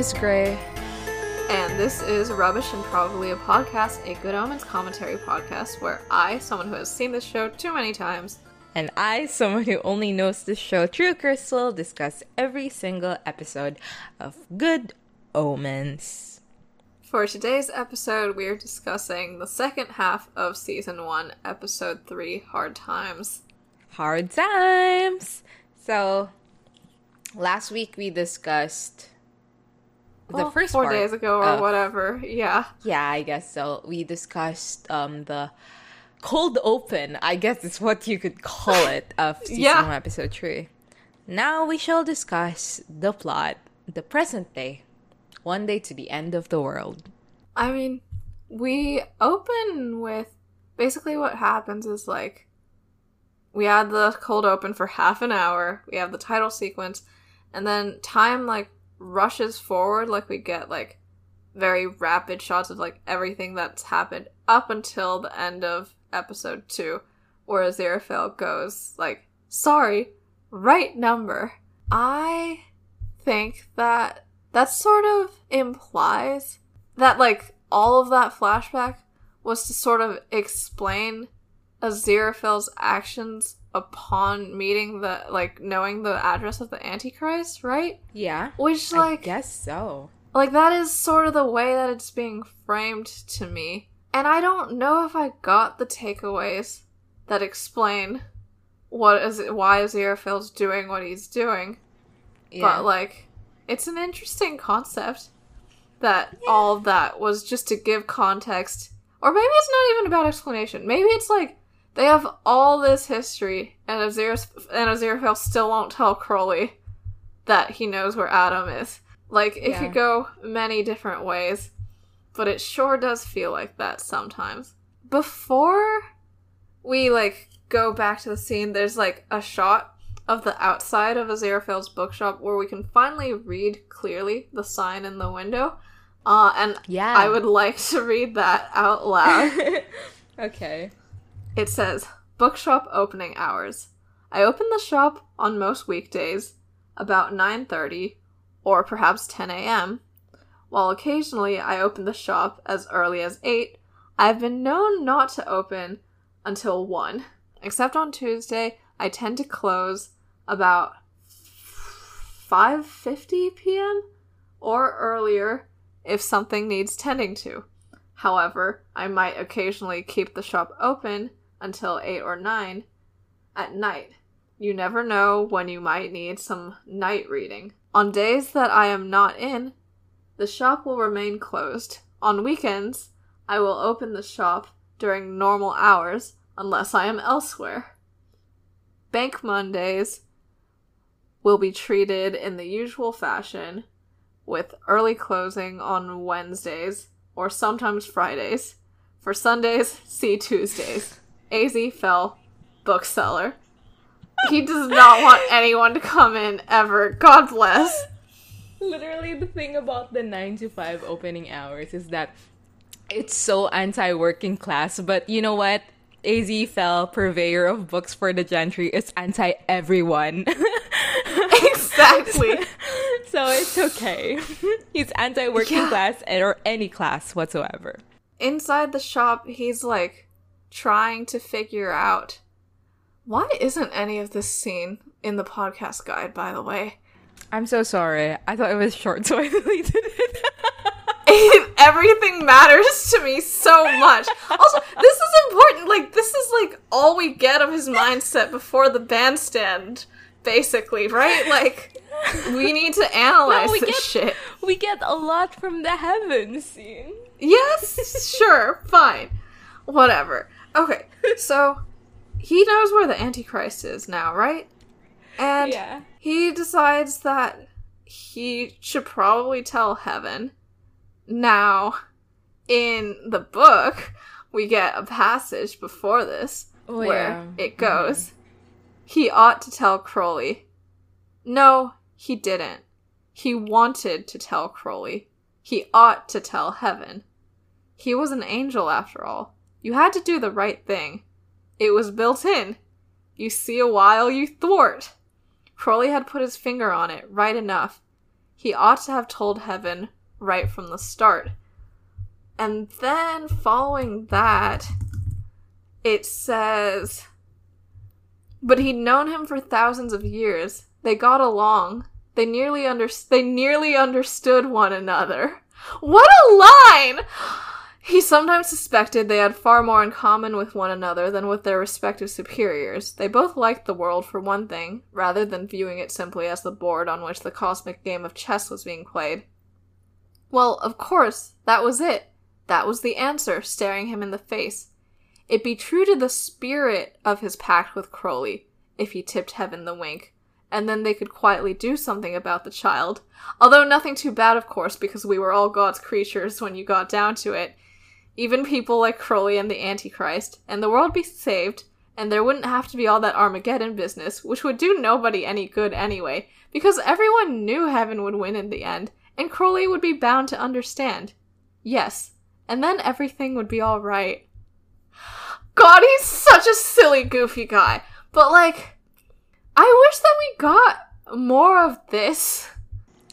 is Grey. And this is Rubbish and Probably a Podcast, a Good Omens commentary podcast where I, someone who has seen this show too many times, And I, someone who only knows this show through Crystal, discuss every single episode of Good Omens. For today's episode, we are discussing the second half of season one, episode three, Hard Times. Hard times! So, last week we discussed the first four part days ago or of- whatever. Yeah. Yeah, I guess so. We discussed um the cold open, I guess is what you could call it, of season Yeah. one, episode three. Now we shall discuss the plot, the present day, one day to the end of the world. I mean, we open with basically what happens is like we had the cold open for half an hour, we have the title sequence, and then time like rushes forward, like we get like very rapid shots of like everything that's happened up until the end of episode two, where Aziraphale goes like, sorry, right number. I think that that sort of implies that like all of that flashback was to sort of explain Aziraphale's actions upon meeting the like knowing the address of the Antichrist, right? Yeah, Which I like guess so. like that is sort of the way that it's being framed to me. And I don't know if I got the takeaways that explain what is why is Aziraphale's doing what he's doing. Yeah. But like, it's an interesting concept that all that was just to give context, or maybe it's not even about explanation. Maybe it's like they have all this history, and Azir and Aziraphale still won't tell Crowley that he knows where Adam is. Like it Yeah. could go many different ways, but it sure does feel like that sometimes. Before we like go back to the scene, there's like a shot of the outside of Aziraphale's bookshop where we can finally read clearly the sign in the window. Uh, and yeah. I would like to read that out loud. okay. It says, Bookshop opening hours. I open the shop on most weekdays about 9:30 or perhaps 10 a.m. While occasionally I open the shop as early as 8, I've been known not to open until 1. Except on Tuesday, I tend to close about 5:50 p.m. or earlier if something needs tending to. However, I might occasionally keep the shop open until 8 or 9 at night. You never know when you might need some night reading. On days that I am not in, the shop will remain closed. On weekends, I will open the shop during normal hours unless I am elsewhere. Bank Mondays will be treated in the usual fashion with early closing on Wednesdays or sometimes Fridays. For Sundays, see Tuesdays. AZ fell bookseller. He does not want anyone to come in ever. God bless. Literally, the thing about the 9 to 5 opening hours is that it's so anti working class, but you know what? AZ Fell, purveyor of books for the gentry, is anti everyone. Exactly. so it's okay. He's anti working Yeah. class or any class whatsoever. Inside the shop, he's like trying to figure out why isn't any of this scene in the podcast guide, by the way? I'm so sorry. I thought it was short, so I deleted it. Everything matters to me so much. Also, this is important. Like, this is like all we get of his mindset before the bandstand, basically, right? Like, we need to analyze No, this get- shit. we get a lot from the heavens scene. Yes, sure, fine. Whatever. Okay, so he knows where the Antichrist is now, right? And Yeah. he decides that he should probably tell Heaven. Now, in the book, we get a passage before this Oh, where yeah. it mm-hmm. goes He ought to tell Crowley. No, he didn't. He wanted to tell Crowley. He ought to tell Heaven. He was an angel after all. You had to do the right thing. It was built in. You see a while, you thwart. Crowley had put his finger on it right enough. he ought to have told Heaven right from the start. And then following that, it says, but he'd known him for thousands of years. They got along. They nearly under- they nearly understood one another. What a line! He sometimes suspected they had far more in common with one another than with their respective superiors. They both liked the world, for one thing, rather than viewing it simply as the board on which the cosmic game of chess was being played. Well, of course, that was it. That was the answer, staring him in the face. It'd be true to the spirit of his pact with Crowley, if he tipped Heaven the wink, and then they could quietly do something about the child. Although nothing too bad, of course, because we were all God's creatures when you got down to it. Even people like Crowley and the Antichrist, and the world be saved, and there wouldn't have to be all that Armageddon business, which would do nobody any good anyway, because everyone knew Heaven would win in the end, and Crowley would be bound to understand. Yes, and then everything would be alright. God, he's such a silly, goofy guy. But, like, I wish that we got more of this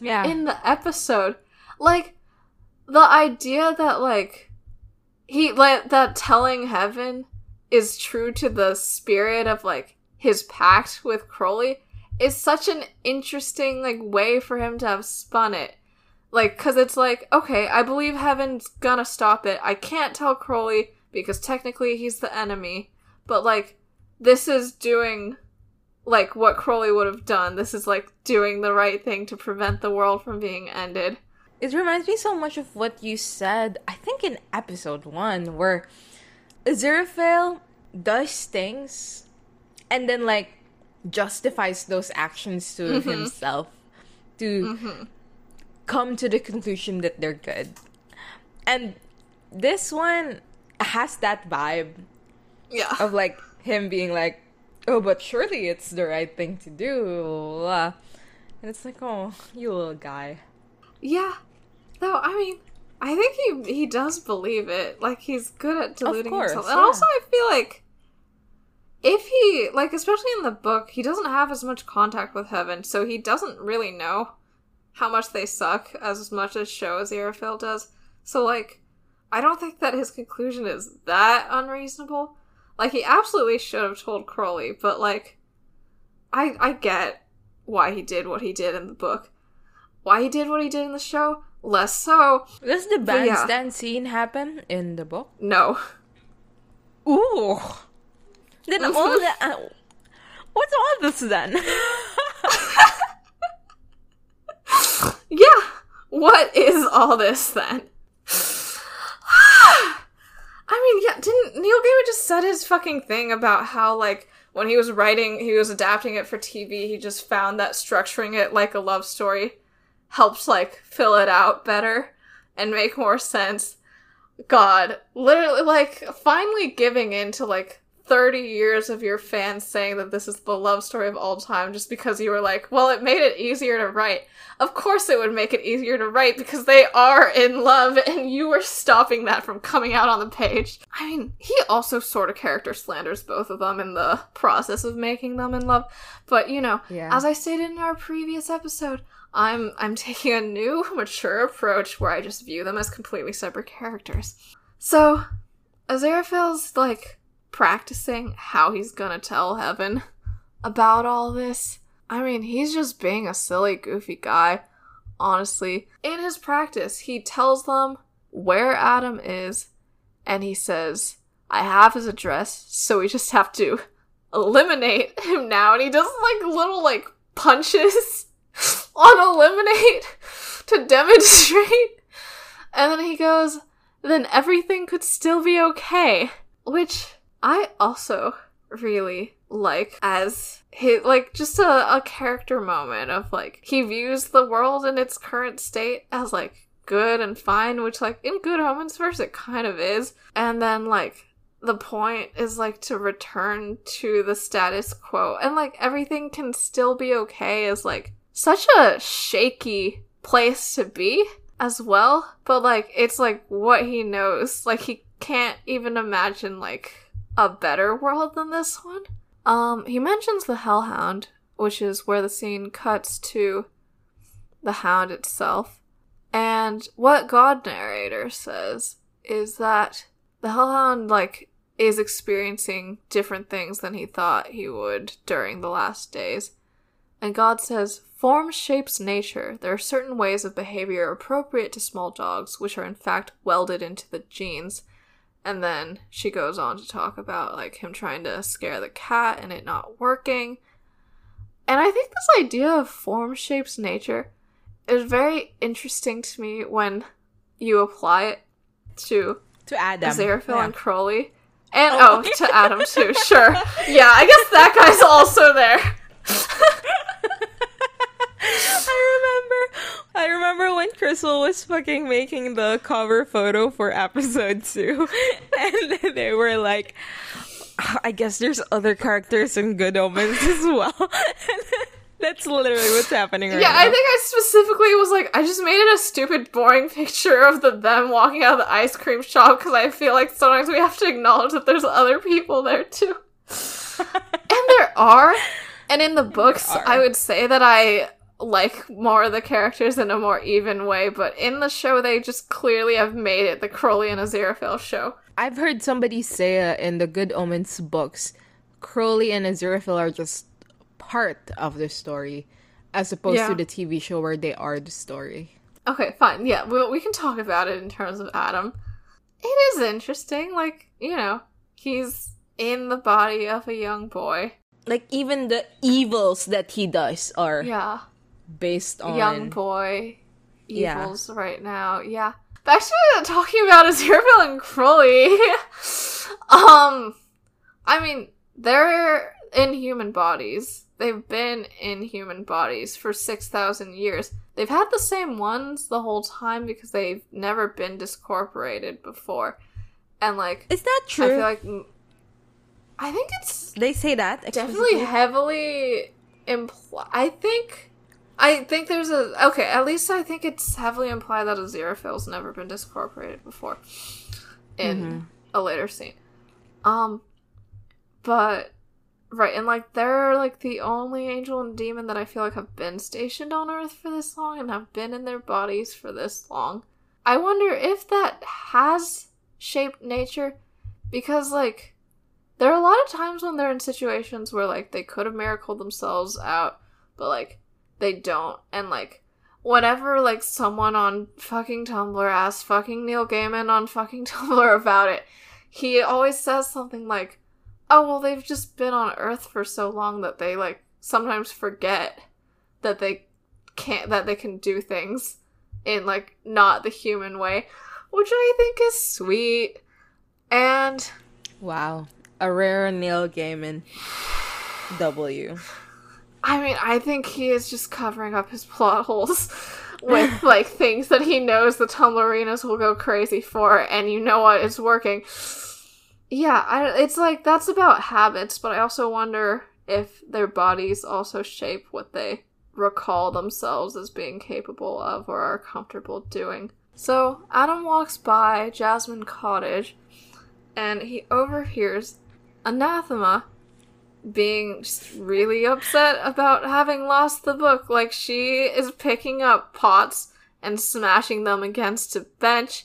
Yeah. in the episode. Like, the idea that, like, he, like, that telling heaven is true to the spirit of, like, his pact with Crowley is such an interesting, like, way for him to have spun it. Like, cause it's like, okay, I believe heaven's gonna stop it. I can't tell Crowley because technically he's the enemy. But, like, this is doing like what Crowley would have done. This is like doing the right thing to prevent the world from being ended. It reminds me so much of what you said, I think in episode one, where Aziraphale does things and then like justifies those actions to mm-hmm. himself to mm-hmm. come to the conclusion that they're good. And this one has that vibe Yeah. of like him being like, oh, but surely it's the right thing to do. And it's like, oh, you little guy. Yeah. Though I mean, I think he he does believe it. Like he's good at deluding course, himself. And yeah. also I feel like if he like especially in the book, he doesn't have as much contact with heaven, so he doesn't really know how much they suck as much as show Aziraphale does. So like I don't think that his conclusion is that unreasonable. Like he absolutely should have told Crowley, but like I I get why he did what he did in the book. Why he did what he did in the show, less so. Does the But yeah. bandstand scene happen in the book? No. Ooh. Then all the uh, what's all this then? Yeah. What is all this then? I mean, yeah, didn't Neil Gaiman just said his fucking thing about how like when he was writing, he was adapting it for TV, he just found that structuring it like a love story helps like fill it out better and make more sense. God, literally like finally giving in to like 30 years of your fans saying that this is the love story of all time just because you were like, well, it made it easier to write. Of course it would make it easier to write because they are in love and you were stopping that from coming out on the page. I mean, he also sort of character slanders both of them in the process of making them in love. But, you know, Yeah. as I stated in our previous episode, I'm I'm taking a new mature approach where I just view them as completely separate characters. So, Aziraphale's like practicing how he's gonna tell Heaven about all this. I mean, he's just being a silly, goofy guy. Honestly, in his practice, he tells them where Adam is, and he says, "I have his address, so we just have to eliminate him now." And he does like little like punches on eliminate to demonstrate. And then he goes, then everything could still be okay. Which I also really like as his like just a, a character moment of like he views the world in its current state as like good and fine, which like in Good Omens verse it kind of is. And then like the point is like to return to the status quo and like everything can still be okay is like such a shaky place to be as well but like it's like what he knows like he can't even imagine like a better world than this one um he mentions the hellhound which is where the scene cuts to the hound itself. And what God narrator says is that the hellhound like is experiencing different things than he thought he would during the last days. And God says, Form shapes nature. There are certain ways of behavior appropriate to small dogs, which are in fact welded into the genes. And then she goes on to talk about like him trying to scare the cat and it not working. And I think this idea of form shapes nature is very interesting to me when you apply it to To Adam. Aziraphale Yeah. and Crowley. And Oh. oh, to Adam too, sure. Yeah, I guess that guy's also there. I remember I remember when Crystal was fucking making the cover photo for episode two. And they were like I guess there's other characters in Good Omens as well. That's literally what's happening right Yeah, now. I think I specifically was like, I just made it a stupid, boring picture of the them walking out of the ice cream shop because I feel like sometimes we have to acknowledge that there's other people there too. and there are. And in the books, are. I would say that I like more of the characters in a more even way, but in the show, they just clearly have made it the Crowley and Aziraphale show. I've heard somebody say uh, in the Good Omens books, Crowley and Aziraphale are just part of the story, as opposed Yeah. to the TV show where they are the story. Okay, fine. Yeah, we, we can talk about it in terms of Adam. It is interesting. Like, you know, he's in the body of a young boy. Like even the evils that he does are Yeah. based on Young boy Yeah. evils right now. Yeah. Back to talking about Aziraphale and Crowley. um, I mean, they're in human bodies. They've been in human bodies for 6,000 years. They've had the same ones the whole time because they've never been discorporated before. And, like, Is that true? I feel like. I think it's they say that definitely heavily imply. I think, I think there's a okay. At least I think it's heavily implied that Aziraphale's never been discorporated before in Mhm. a later scene. Um, but right, and like they're like the only angel and demon that I feel like have been stationed on Earth for this long and have been in their bodies for this long. I wonder if that has shaped nature because like there are a lot of times when they're in situations where like they could have miracled themselves out, but like they don't. And like whenever like someone on fucking Tumblr asks fucking Neil Gaiman on fucking Tumblr about it, he always says something like, "Oh well, they've just been on Earth for so long that they like sometimes forget that they can't that they can do things in like not the human way," which I think is sweet. And Wow. A rare Neil Gaiman W. I mean, I think he is just covering up his plot holes with like things that he knows the Tumblrinas will go crazy for, and you know what? It's working. Yeah, I, it's like that's about habits, but I also wonder if their bodies also shape what they recall themselves as being capable of or are comfortable doing. So Adam walks by Jasmine Cottage, and he overhears Anathema being just really upset about having lost the book. Like, she is picking up pots and smashing them against a bench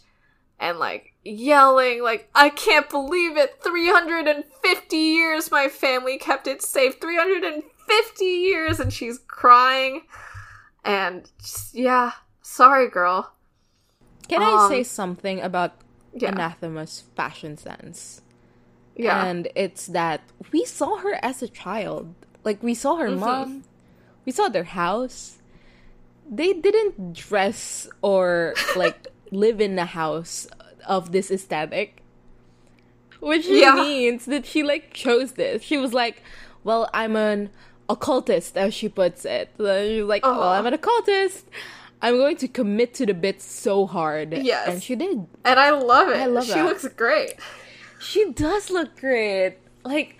and, like, yelling, like, I can't believe it! 350 years my family kept it safe! 350 years! And she's crying. And, just, yeah, sorry, girl. Can I Um, say something about Yeah. Anathema's fashion sense? Yeah. And it's that we saw her as a child. Like we saw her Mhm. mom. We saw their house. They didn't dress or like live in a house of this aesthetic. Which Yeah. means that she like chose this. She was like, Well, I'm an occultist, as she puts it. So She's like, Well, Uh-huh. I'm an occultist. I'm going to commit to the bit so hard. Yes. And she did. and I love it. I love it. she that. looks great. She does look great. Like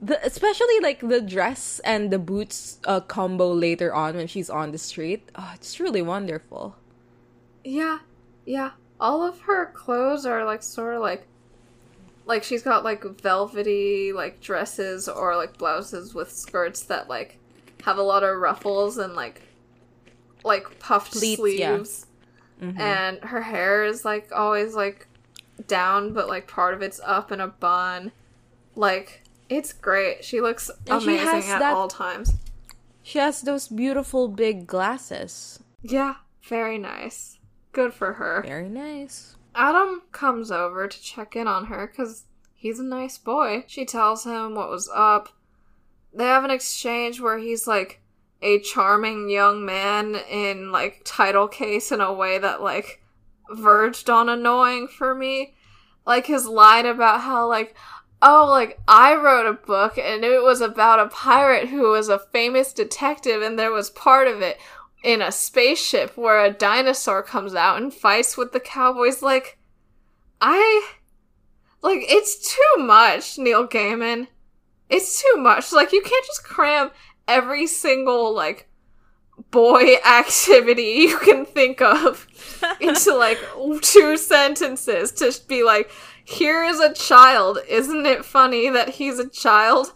the especially like the dress and the boots uh, combo later on when she's on the street. Oh, it's really wonderful. Yeah, yeah. All of her clothes are like sort of like like she's got like velvety like dresses or like blouses with skirts that like have a lot of ruffles and like like puffed Pleats, yeah. sleeves, Mhm. and her hair is like always like down, but like part of it's up in a bun. Like it's great. She looks And she amazing has at that- all times. She has those beautiful big glasses. Yeah, very nice. Good for her. Very nice. Adam comes over to check in on her because he's a nice boy. She tells him what was up. They have an exchange where he's like a charming young man in like title case in a way that like verged on annoying for me. Like his line about how like oh like I wrote a book and it was about a pirate who was a famous detective and there was part of it in a spaceship where a dinosaur comes out and fights with the cowboys like I like it's too much, Neil Gaiman. It's too much. Like you can't just cram every single like boy activity you can think of into like two sentences to be like here is a child. Isn't it funny that he's a child?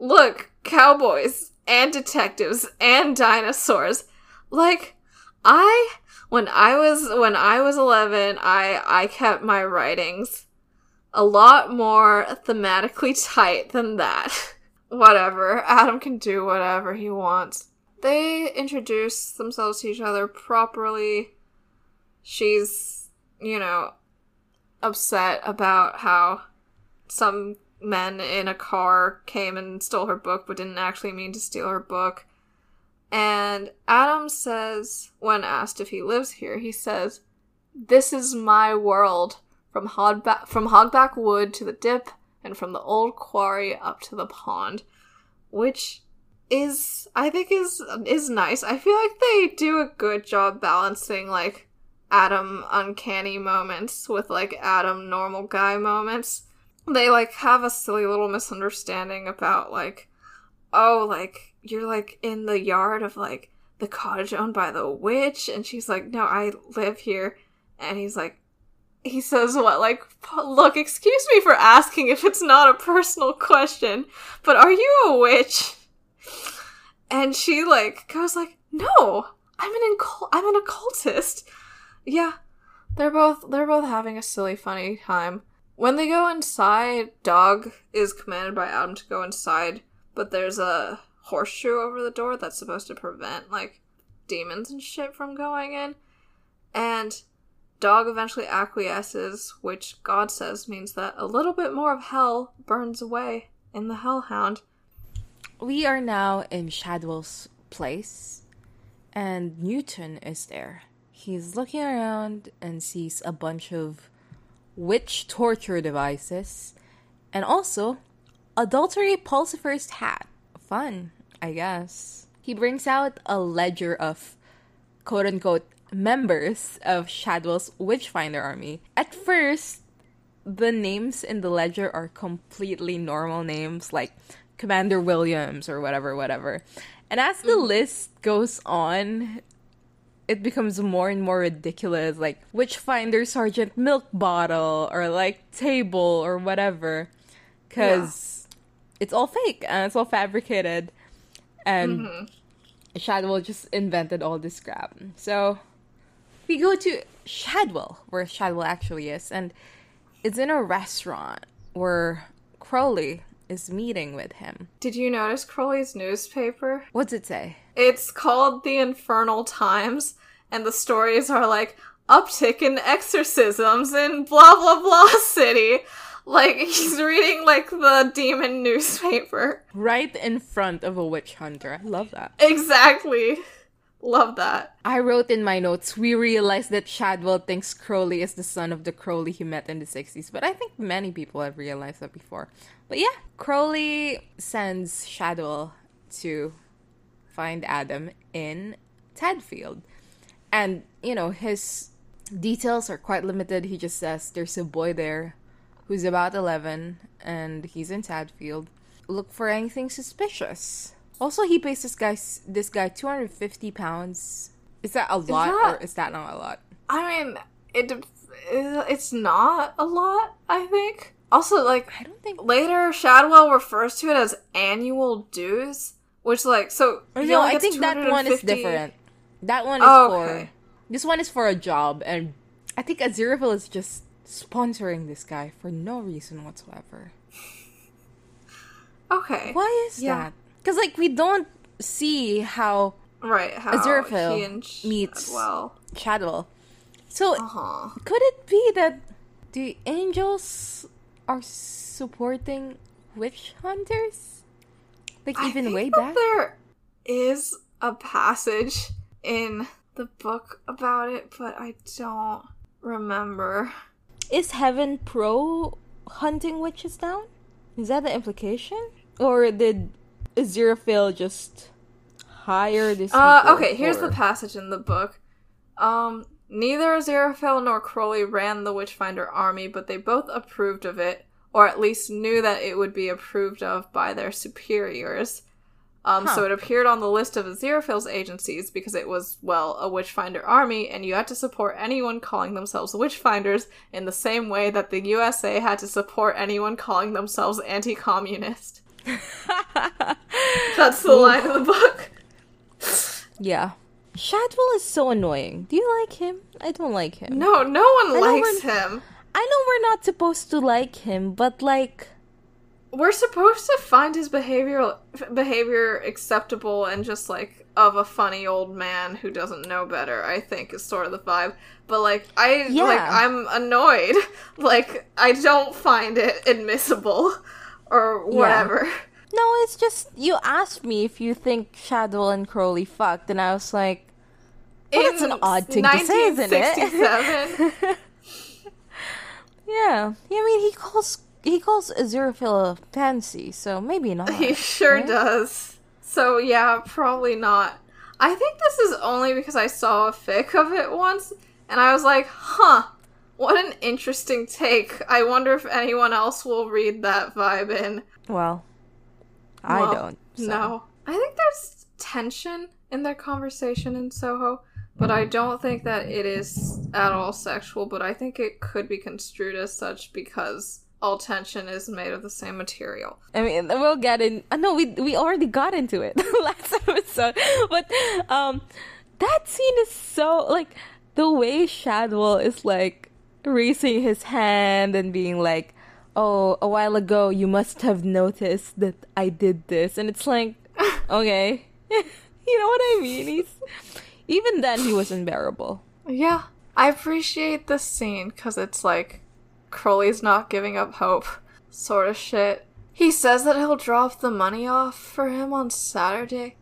Look, cowboys and detectives and dinosaurs. Like I when I was when I was 11, I I kept my writings a lot more thematically tight than that. whatever. Adam can do whatever he wants. They introduce themselves to each other properly. She's, you know, upset about how some men in a car came and stole her book but didn't actually mean to steal her book. And Adam says, when asked if he lives here, he says, This is my world, from, Hogback, from Hogback Wood to the dip, and from the old quarry up to the pond. Which is, I think, is is nice. I feel like they do a good job balancing, like, Adam uncanny moments with, like, Adam normal guy moments. They, like, have a silly little misunderstanding about, like, oh, like, you're like in the yard of like the cottage owned by the witch. And she's like, no, I live here. And he's like, he says, what, like, look, excuse me for asking if it's not a personal question, but are you a witch? And she like goes like, no, I'm an incul- I'm an occultist. Yeah, they're both they're both having a silly, funny time. When they go inside, Dog is commanded by Adam to go inside, but there's a horseshoe over the door that's supposed to prevent like demons and shit from going in. And Dog eventually acquiesces, which God says means that a little bit more of hell burns away in the Hellhound. We are now in Shadwell's place, and Newton is there. He's looking around and sees a bunch of witch torture devices, and also adultery pulsifer's hat. Fun, I guess. He brings out a ledger of quote unquote members of Shadwell's Witchfinder army. At first, the names in the ledger are completely normal names like Commander Williams or whatever, whatever. And as the mm. list goes on, it becomes more and more ridiculous, like Witchfinder Sergeant Milk Bottle or like Table or whatever. Because it's all fake and it's all fabricated. And mm-hmm. Shadwell just invented all this crap. So we go to Shadwell, where Shadwell actually is, and it's in a restaurant where Crowley is meeting with him. Did you notice Crowley's newspaper? What's it say? It's called The Infernal Times, and the stories are like uptick in exorcisms in blah blah blah city. Like he's reading like the demon newspaper. Right in front of a witch hunter. I love that. Exactly. Love that. I wrote in my notes, we realized that Shadwell thinks Crowley is the son of the Crowley he met in the 60s, but I think many people have realized that before. But yeah, Crowley sends Shadwell to find Adam in Tadfield. And, you know, his details are quite limited. He just says there's a boy there who's about 11 and he's in Tadfield. Look for anything suspicious. Also, he pays this guy this guy 250 pounds. Is that a lot that- or is that not a lot? I mean, it it's not a lot, I think. Also, like I don't think later, Shadwell refers to it as annual dues, which like so. No, I think that one is different. That one is Oh, for okay. this one is for a job, and I think Aziraphale is just sponsoring this guy for no reason whatsoever. Okay. Why is Yeah. that? Because like we don't see how Right, how Aziraphale and Sh- meets- well. Shadwell. So Uh-huh. could it be that the angels are supporting witch hunters? Like I even way back. There is a passage in the book about it, but I don't remember. Is heaven pro hunting witches down? Is that the implication? Or did Aziraphale just hire this? Uh, okay, here's the passage in the book. Um, neither Aziraphale nor Crowley ran the Witchfinder army, but they both approved of it, or at least knew that it would be approved of by their superiors. Um, Huh. So it appeared on the list of Aziraphale's agencies because it was, well, a Witchfinder army, and you had to support anyone calling themselves Witchfinders in the same way that the USA had to support anyone calling themselves anti communist. That's the line of the book. yeah. Shadwell is so annoying. Do you like him? I don't like him. No, no one likes him. I know we're not supposed to like him, but like, We're supposed to find his behavior behavior acceptable and just like of a funny old man who doesn't know better. I think is sort of the vibe. But like I like I'm annoyed. Like I don't find it admissible or whatever. no, it's just you asked me if you think Shadwell and Crowley fucked, and I was like, Well, that's an odd thing to say, isn't it? yeah. Yeah, I mean, he calls he calls Aziraphale a fancy, so maybe not. He sure right? does. So yeah, probably not. I think this is only because I saw a fic of it once, and I was like, huh, what an interesting take. I wonder if anyone else will read that vibe in. Well, I Well, don't. so. No. I think there's tension in their conversation in Soho, but I don't think that it is at all sexual, but I think it could be construed as such because all tension is made of the same material. I mean, we'll get in. Uh, no, we we already got into it last episode, but um, that scene is so like the way Shadwell is like raising his hand and being like, "Oh, a while ago you must have noticed that I did this," and it's like, okay, you know what I mean? He's even then he was unbearable. Yeah, I appreciate this scene because it's like Crowley's not giving up hope, sort of shit. He says that he'll drop the money off for him on Saturday.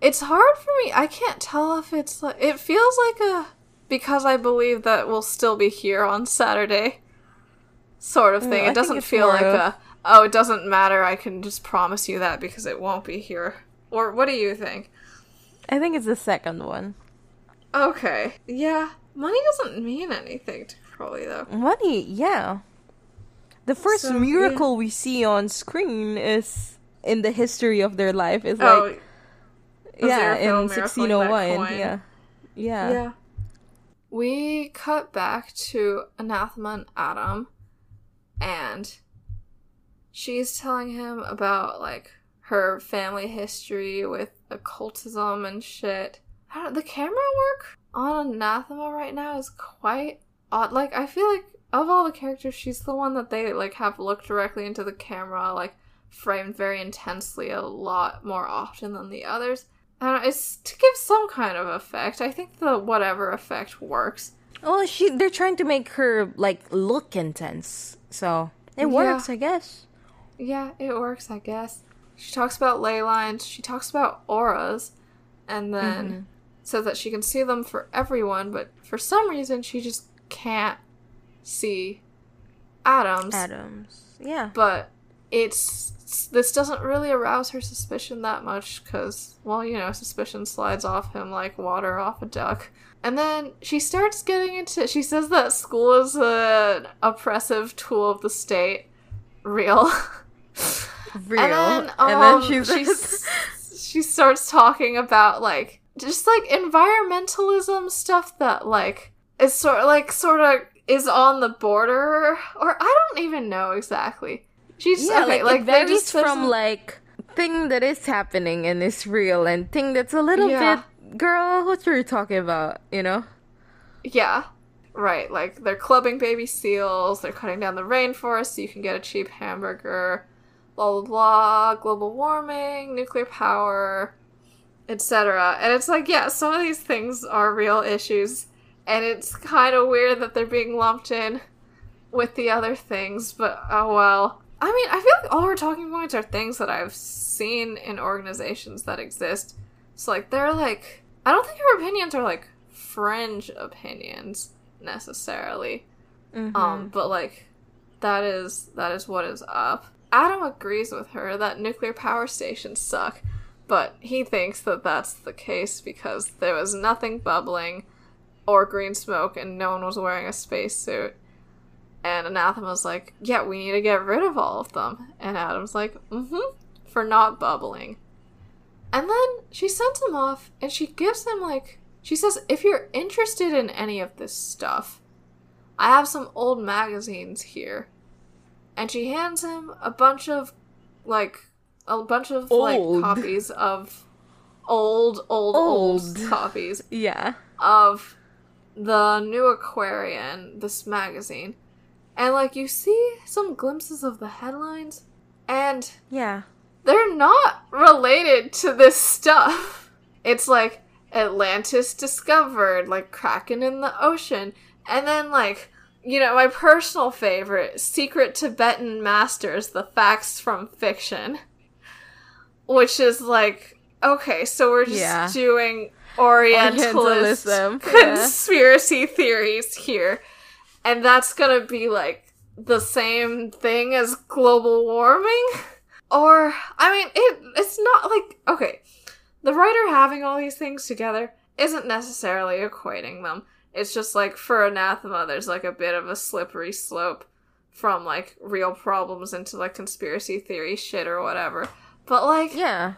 It's hard for me. I can't tell if it's like it feels like a because I believe that we'll still be here on Saturday sort of thing. It doesn't feel like of- a oh, it doesn't matter. I can just promise you that because it won't be here. Or what do you think? I think it's the second one. Okay. Yeah. Money doesn't mean anything to Crowley though. Money, yeah. The first So, miracle we see on screen is in the history of their life is Oh, like yeah in sixteen oh one. Yeah. yeah, yeah. We cut back to Anathema and Adam, and she's telling him about like her family history with occultism and shit. I don't, the camera work on Anathema right now is quite odd. Like I feel like of all the characters, she's the one that they like have looked directly into the camera, like framed very intensely a lot more often than the others. I don't it's to give some kind of effect. I think the whatever effect works. Well, she they're trying to make her like look intense, so it Yeah. works, I guess. Yeah, it works, I guess. She talks about ley lines, she talks about auras, and then Mhm. so that she can see them for everyone, but for some reason she just can't see Adams. Adams, yeah. But it's this doesn't really arouse her suspicion that much because, well, you know, suspicion slides off him like water off a duck. And then she starts getting into. She says that school is an oppressive tool of the state. Real. Real. And then, um, and then she's, she starts talking about like just like environmentalism stuff that like is sort like sort of is on the border, or I don't even know exactly. She's yeah, okay, like, like, it they varies just from like thing that is happening and is real and thing that's a little Yeah. bit girl, what are you're talking about, you know? Yeah. Right, like they're clubbing baby seals, they're cutting down the rainforest so you can get a cheap hamburger, blah blah blah, global warming, nuclear power, etc. And it's like, yeah, some of these things are real issues, and it's kind of weird that they're being lumped in with the other things, but oh well. I mean, I feel like all her talking points are things that I've seen in organizations that exist. So, like, they're like, I don't think her opinions are like fringe opinions necessarily. Mm-hmm. Um, but like, that is that is what is up. Adam agrees with her that nuclear power stations suck, but he thinks that that's the case because there was nothing bubbling or green smoke and no one was wearing a spacesuit. And Anathema's like, yeah, we need to get rid of all of them. And Adam's like, mm hmm, for not bubbling. And then she sends him off and she gives him, like, she says, if you're interested in any of this stuff, I have some old magazines here. And she hands him a bunch of, like, a bunch of, like, copies of old, old, old, Old. copies Yeah. of the New Aquarian, this magazine. And like you see some glimpses of the headlines and Yeah. they're not related to this stuff. It's like Atlantis discovered, like Kraken in the ocean, and then like you know, my personal favorite, Secret Tibetan Masters, the facts from fiction. Which is like, okay, so we're just Yeah. doing Orientalist Orientalism, yeah. conspiracy theories here. And that's gonna be like the same thing as global warming? Or, I mean, it it's not like, okay, the writer having all these things together isn't necessarily equating them. It's just like for anathema, there's like a bit of a slippery slope from like real problems into like conspiracy theory shit or whatever. But like, Yeah.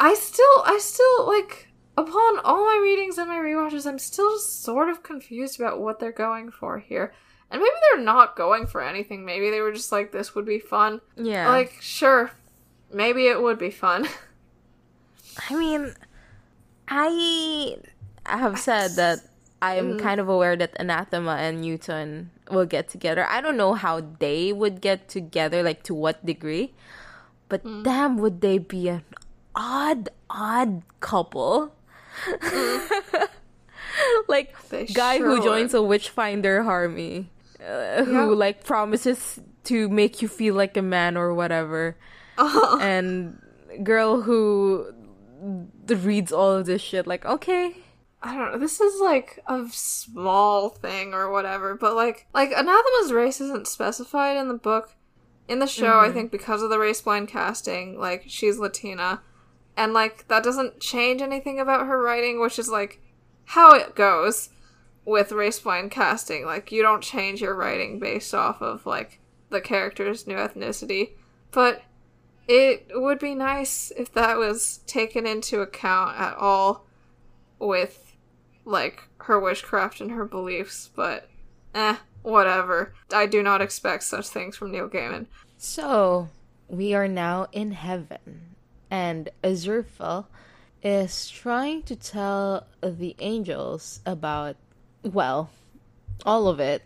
I still, I still like upon all my readings and my rewatches, I'm still just sort of confused about what they're going for here. And maybe they're not going for anything. Maybe they were just like, this would be fun. Yeah. Like, sure, maybe it would be fun. I mean, I have said that I'm mm. kind of aware that Anathema and Newton will get together. I don't know how they would get together, like to what degree, but mm. damn, would they be an odd, odd couple? Mm. like They guy sure who joins a witchfinder army, uh, who Yeah. like promises to make you feel like a man or whatever and girl who reads all of this shit like okay I don't know. This is like a small thing or whatever, but like like Anathema's race isn't specified in the book. In the show, I think because of the race blind casting, like she's Latina, and like that doesn't change anything about her writing, which is like how it goes with race blind casting. Like you don't change your writing based off of like the character's new ethnicity, but it would be nice if that was taken into account at all with like her witchcraft and her beliefs, but eh, whatever. I do not expect such things from Neil Gaiman. so we are now in heaven and Aziraphale is trying to tell the angels about well all of it.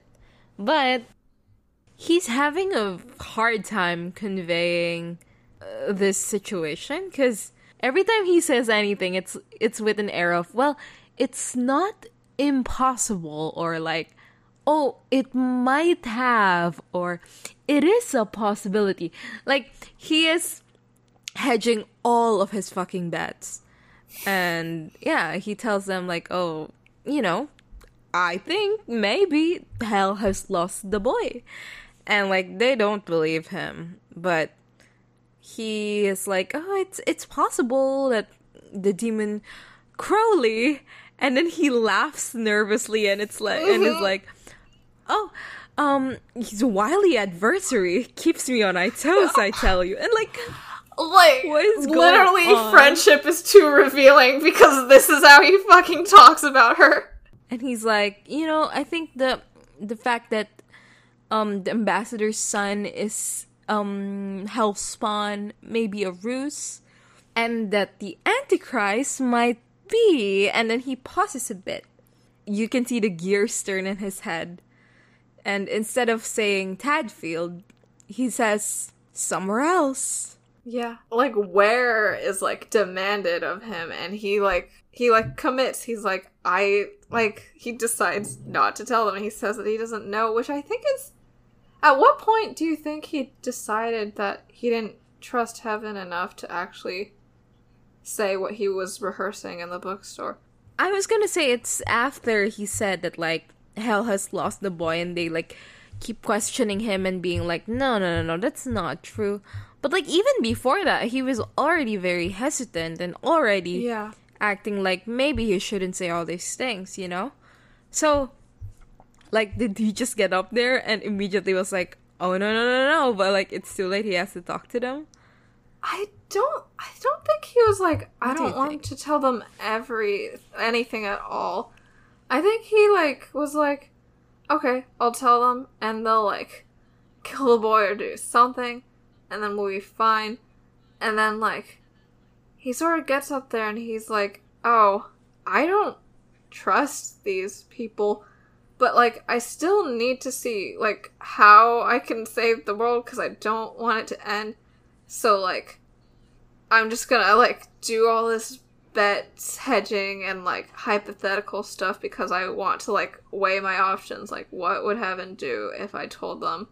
But he's having a hard time conveying uh, this situation because every time he says anything it's it's with an air of well it's not impossible or like oh it might have or it is a possibility. Like he is hedging all of his fucking bets. And yeah he tells them like oh you know i think maybe hell has lost the boy. And like they don't believe him. But he is like oh it's it's possible that the demon crowley and then he laughs nervously and it's like and is like oh um his wily adversary keeps me on my toes i tell you. And like Like, What is literally, friendship is too revealing because this is how he fucking talks about her. And he's like you know i think the the fact that um the ambassador's son is um hellspawn may be a ruse and that the antichrist might be? And then he pauses a bit. You can see the gears turn in his head. And instead of saying Tadfield, he says somewhere else. Yeah. Like where is like demanded of him and he like he like commits. He's like I like he decides not to tell them. He says that he doesn't know, which I think is at what point do you think he decided that he didn't trust heaven enough to actually say what he was rehearsing in the bookstore? I was gonna say it's after he said that like hell has lost the boy and they like keep questioning him and being like no no no no that's not true but like even before that he was already very hesitant and already Yeah. Acting like maybe he shouldn't say all these things you know so like did he just get up there and immediately was like oh no no no no but like it's too late he has to talk to them I don't I don't think he was like I What do you don't want think? to tell them every anything at all. I think he like was like okay, I'll tell them and they'll like kill the boy or do something and then we'll be fine. And then like he sort of gets up there and he's like, "Oh, I don't trust these people." But like I still need to see like how I can save the world cuz I don't want it to end. So like I'm just gonna like do all this bets hedging and like hypothetical stuff because I want to like weigh my options like what would heaven do if I told them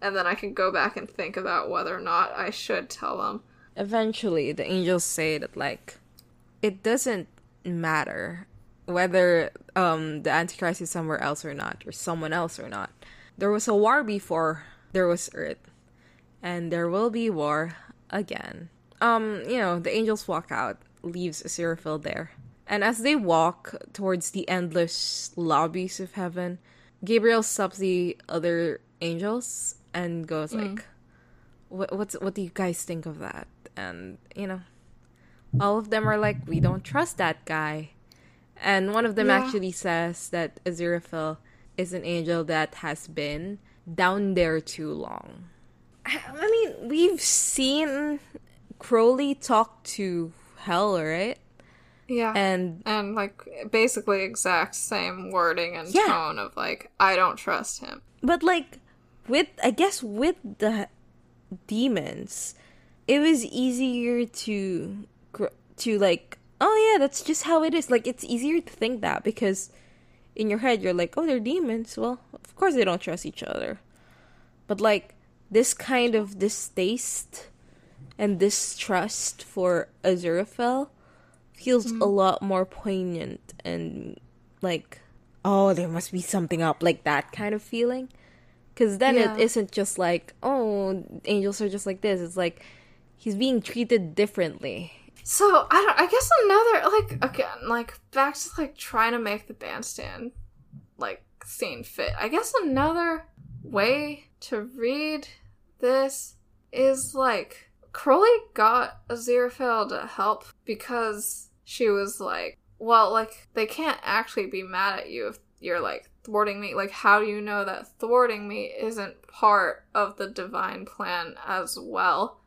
and then I can go back and think about whether or not I should tell them. Eventually the angels say that like it doesn't matter whether um the antichrist is somewhere else or not or someone else or not. There was a war before there was earth and there will be war again. Um you know the angels walk out leaves Aziraphale there. And as they walk towards the endless lobbies of heaven gabriel stops the other angels and goes like what what's what do you guys think of that? And you know, all of them are like, we don't trust that guy. And one of them Yeah. actually says that Aziraphale is an angel that has been down there too long. I I mean, we've seen Crowley talk to Hell, right? Yeah. And and like basically exact same wording and Yeah. tone of like I don't trust him. but like with I guess with the demons, it was easier to to like oh yeah that's just how it is. Like it's easier to think that because in your head you're like oh they're demons. Well of course they don't trust each other, but like this kind of distaste and distrust for Aziraphale feels mm-hmm. a lot more poignant and like oh there must be something up like that kind of feeling because then Yeah. it isn't just like oh angels are just like this it's like he's being treated differently So I don't. I guess another like again like back to like trying to make the bandstand like scene fit. I guess another way to read this is like Crowley got Aziraphale to help because she was like, well, like they can't actually be mad at you if you're like thwarting me. Like, how do you know that thwarting me isn't part of the divine plan as well?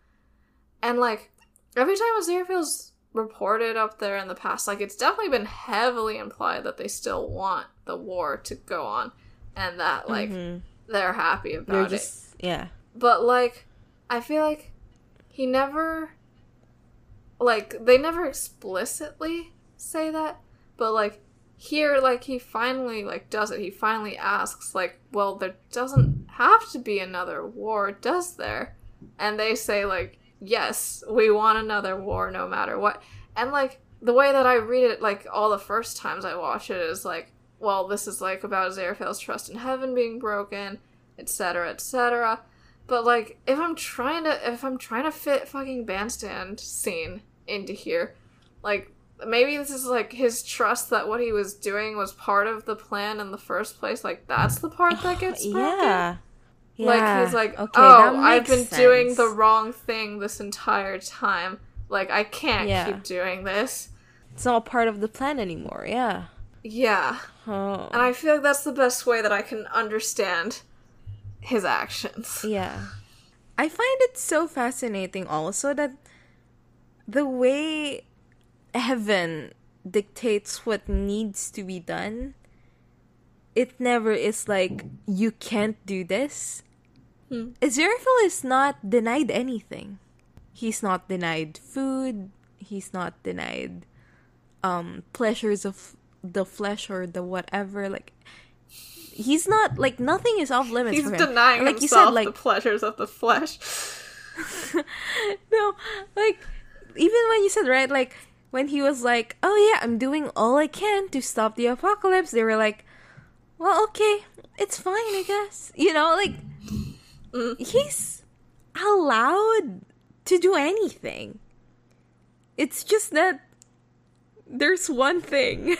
And like every time Aziraphale's reported up there in the past, like it's definitely been heavily implied that they still want the war to go on and that like Mhm. they're happy about they're it. yeah But like I feel like he never like they never explicitly say that, but like here like he finally like does it. He finally asks like, "Well, there doesn't have to be another war, does there?" And they say like, "Yes, we want another war no matter what." And like the way that I read it like all the first times I watch it is like, well, this is like about Aziraphale's trust in heaven being broken, etc., etc. But like, if I'm trying to, if I'm trying to fit fucking bandstand scene into here, like maybe this is like his trust that what he was doing was part of the plan in the first place. Like that's the part that gets broken. yeah Like he's like, okay, oh, I've been doing the wrong thing this entire time. Like I can't Yeah. keep doing this. it's not part of the plan anymore yeah Yeah, oh and I feel like that's the best way that I can understand his actions. Yeah. I find it so fascinating also that the way heaven dictates what needs to be done. It never is like you can't do this. Hmm. Aziraphale is not denied anything. He's not denied food. He's not denied um pleasures of the flesh or the whatever. Like he's not like nothing is off limits He's for him. denying like you said, like the pleasures of the flesh. no, like even when you said right, like when he was like, "Oh yeah, I'm doing all I can to stop the apocalypse," they were like, "Well, okay, it's fine, I guess." You know, like Mm. he's allowed to do anything. It's just that there's one thing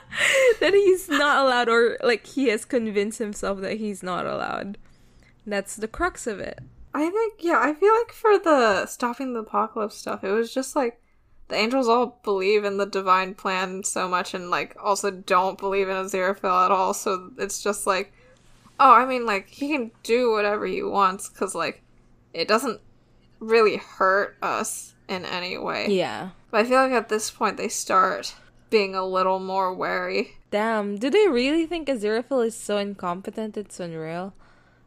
that he's not allowed, or like he has convinced himself that he's not allowed. That's the crux of it. I think, yeah, I feel like for the stopping the apocalypse stuff, it was just like the angels all believe in the divine plan so much and like also don't believe in a Aziraphale at all. So it's just like, oh, I mean, like he can do whatever he wants because like it doesn't really hurt us in any way. Yeah. But I feel like at this point they start being a little more wary. Damn, do they really think Aziraphale is so incompetent it's unreal?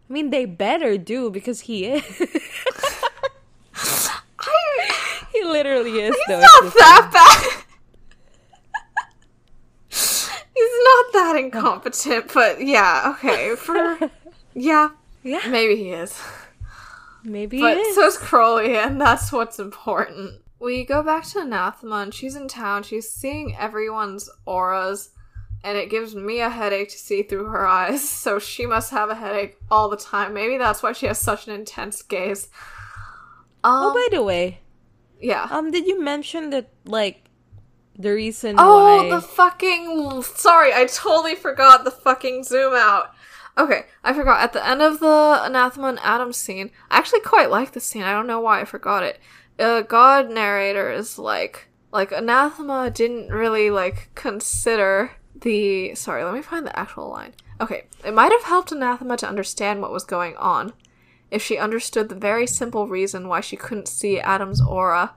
I mean, they better do because he is. I, he literally is, though. he's not that bad. he's not that incompetent, but yeah, okay. For yeah, Yeah, maybe he is. maybe But is. so's Crowley, and that's what's important. We go back to Anathema, and she's in town. She's seeing everyone's auras, and it gives me a headache to see through her eyes. So she must have a headache all the time. Maybe that's why she has such an intense gaze. Um, oh, by the way, yeah. um, did you mention that like the reason Oh, why? the fucking. Sorry, I totally forgot the fucking zoom out. Okay, I forgot. At the end of the Anathema and Adam scene, I actually quite like the scene. I don't know why I forgot it. Uh, God narrator is like, like Anathema didn't really like consider the. Sorry, let me find the actual line. Okay, it might have helped Anathema to understand what was going on if she understood the very simple reason why she couldn't see Adam's aura.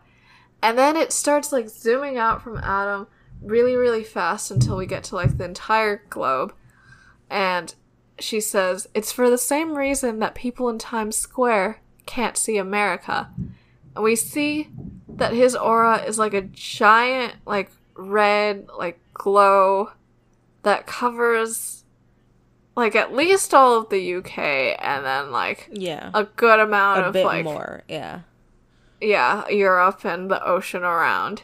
And then it starts like zooming out from Adam really, really fast until we get to like the entire globe. And she says, It's for the same reason that people in Times Square can't see America. And we see that his aura is like a giant, like red, like glow that covers like at least all of the UK and then like yeah, a good amount a of bit like more. Yeah, yeah, Europe and the ocean around.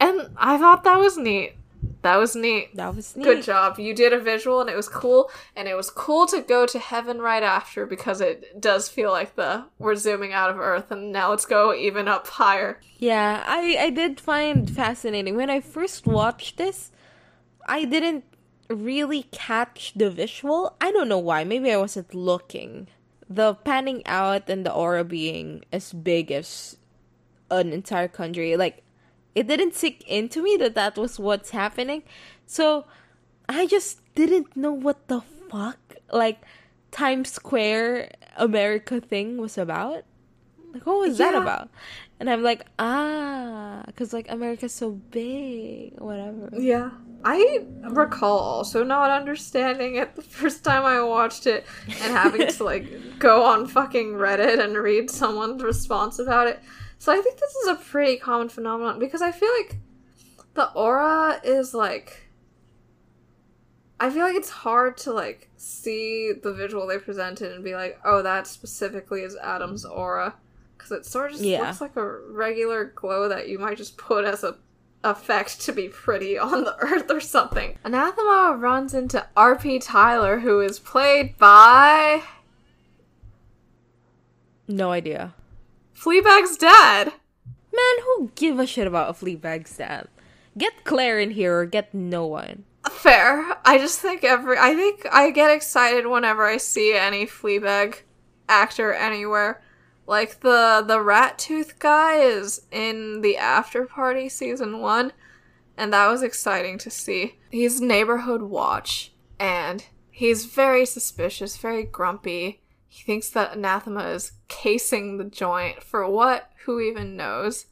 And I thought that was neat. That was neat. that was neat. Good job. You did a visual and it was cool. And it was cool to go to heaven right after because it does feel like the we're zooming out of Earth and now let's go even up higher. Yeah, I I did find fascinating when I first watched this. I didn't really catch the visual. I don't know why. Maybe I wasn't looking. The panning out and the aura being as big as an entire country, like it didn't sink into me that that was what's happening. So I just didn't know what the fuck like Times Square America thing was about. Like what was that about? And I'm like, ah, because like America's so big, whatever. Yeah. I recall also not understanding it the first time I watched it and having to like go on fucking Reddit and read someone's response about it. So I think this is a pretty common phenomenon because I feel like the aura is like I feel like it's hard to like see the visual they presented and be like, "Oh, that specifically is Adam's aura." Cuz it sort of just Yeah. looks like a regular glow that you might just put as a effect to be pretty on the earth or something. Anathema runs into RP Tyler, who is played by No idea. Fleabag's dad. Man, who give a shit about a Fleabag stab? Get Claire in here or get no one. Fair. I just think every. I think I get excited whenever I see any Fleabag actor anywhere. Like the the rat tooth guy is in the after party season one, and that was exciting to see. He's neighborhood watch, and he's very suspicious, very grumpy. He thinks that anathema is casing the joint for what? Who even knows?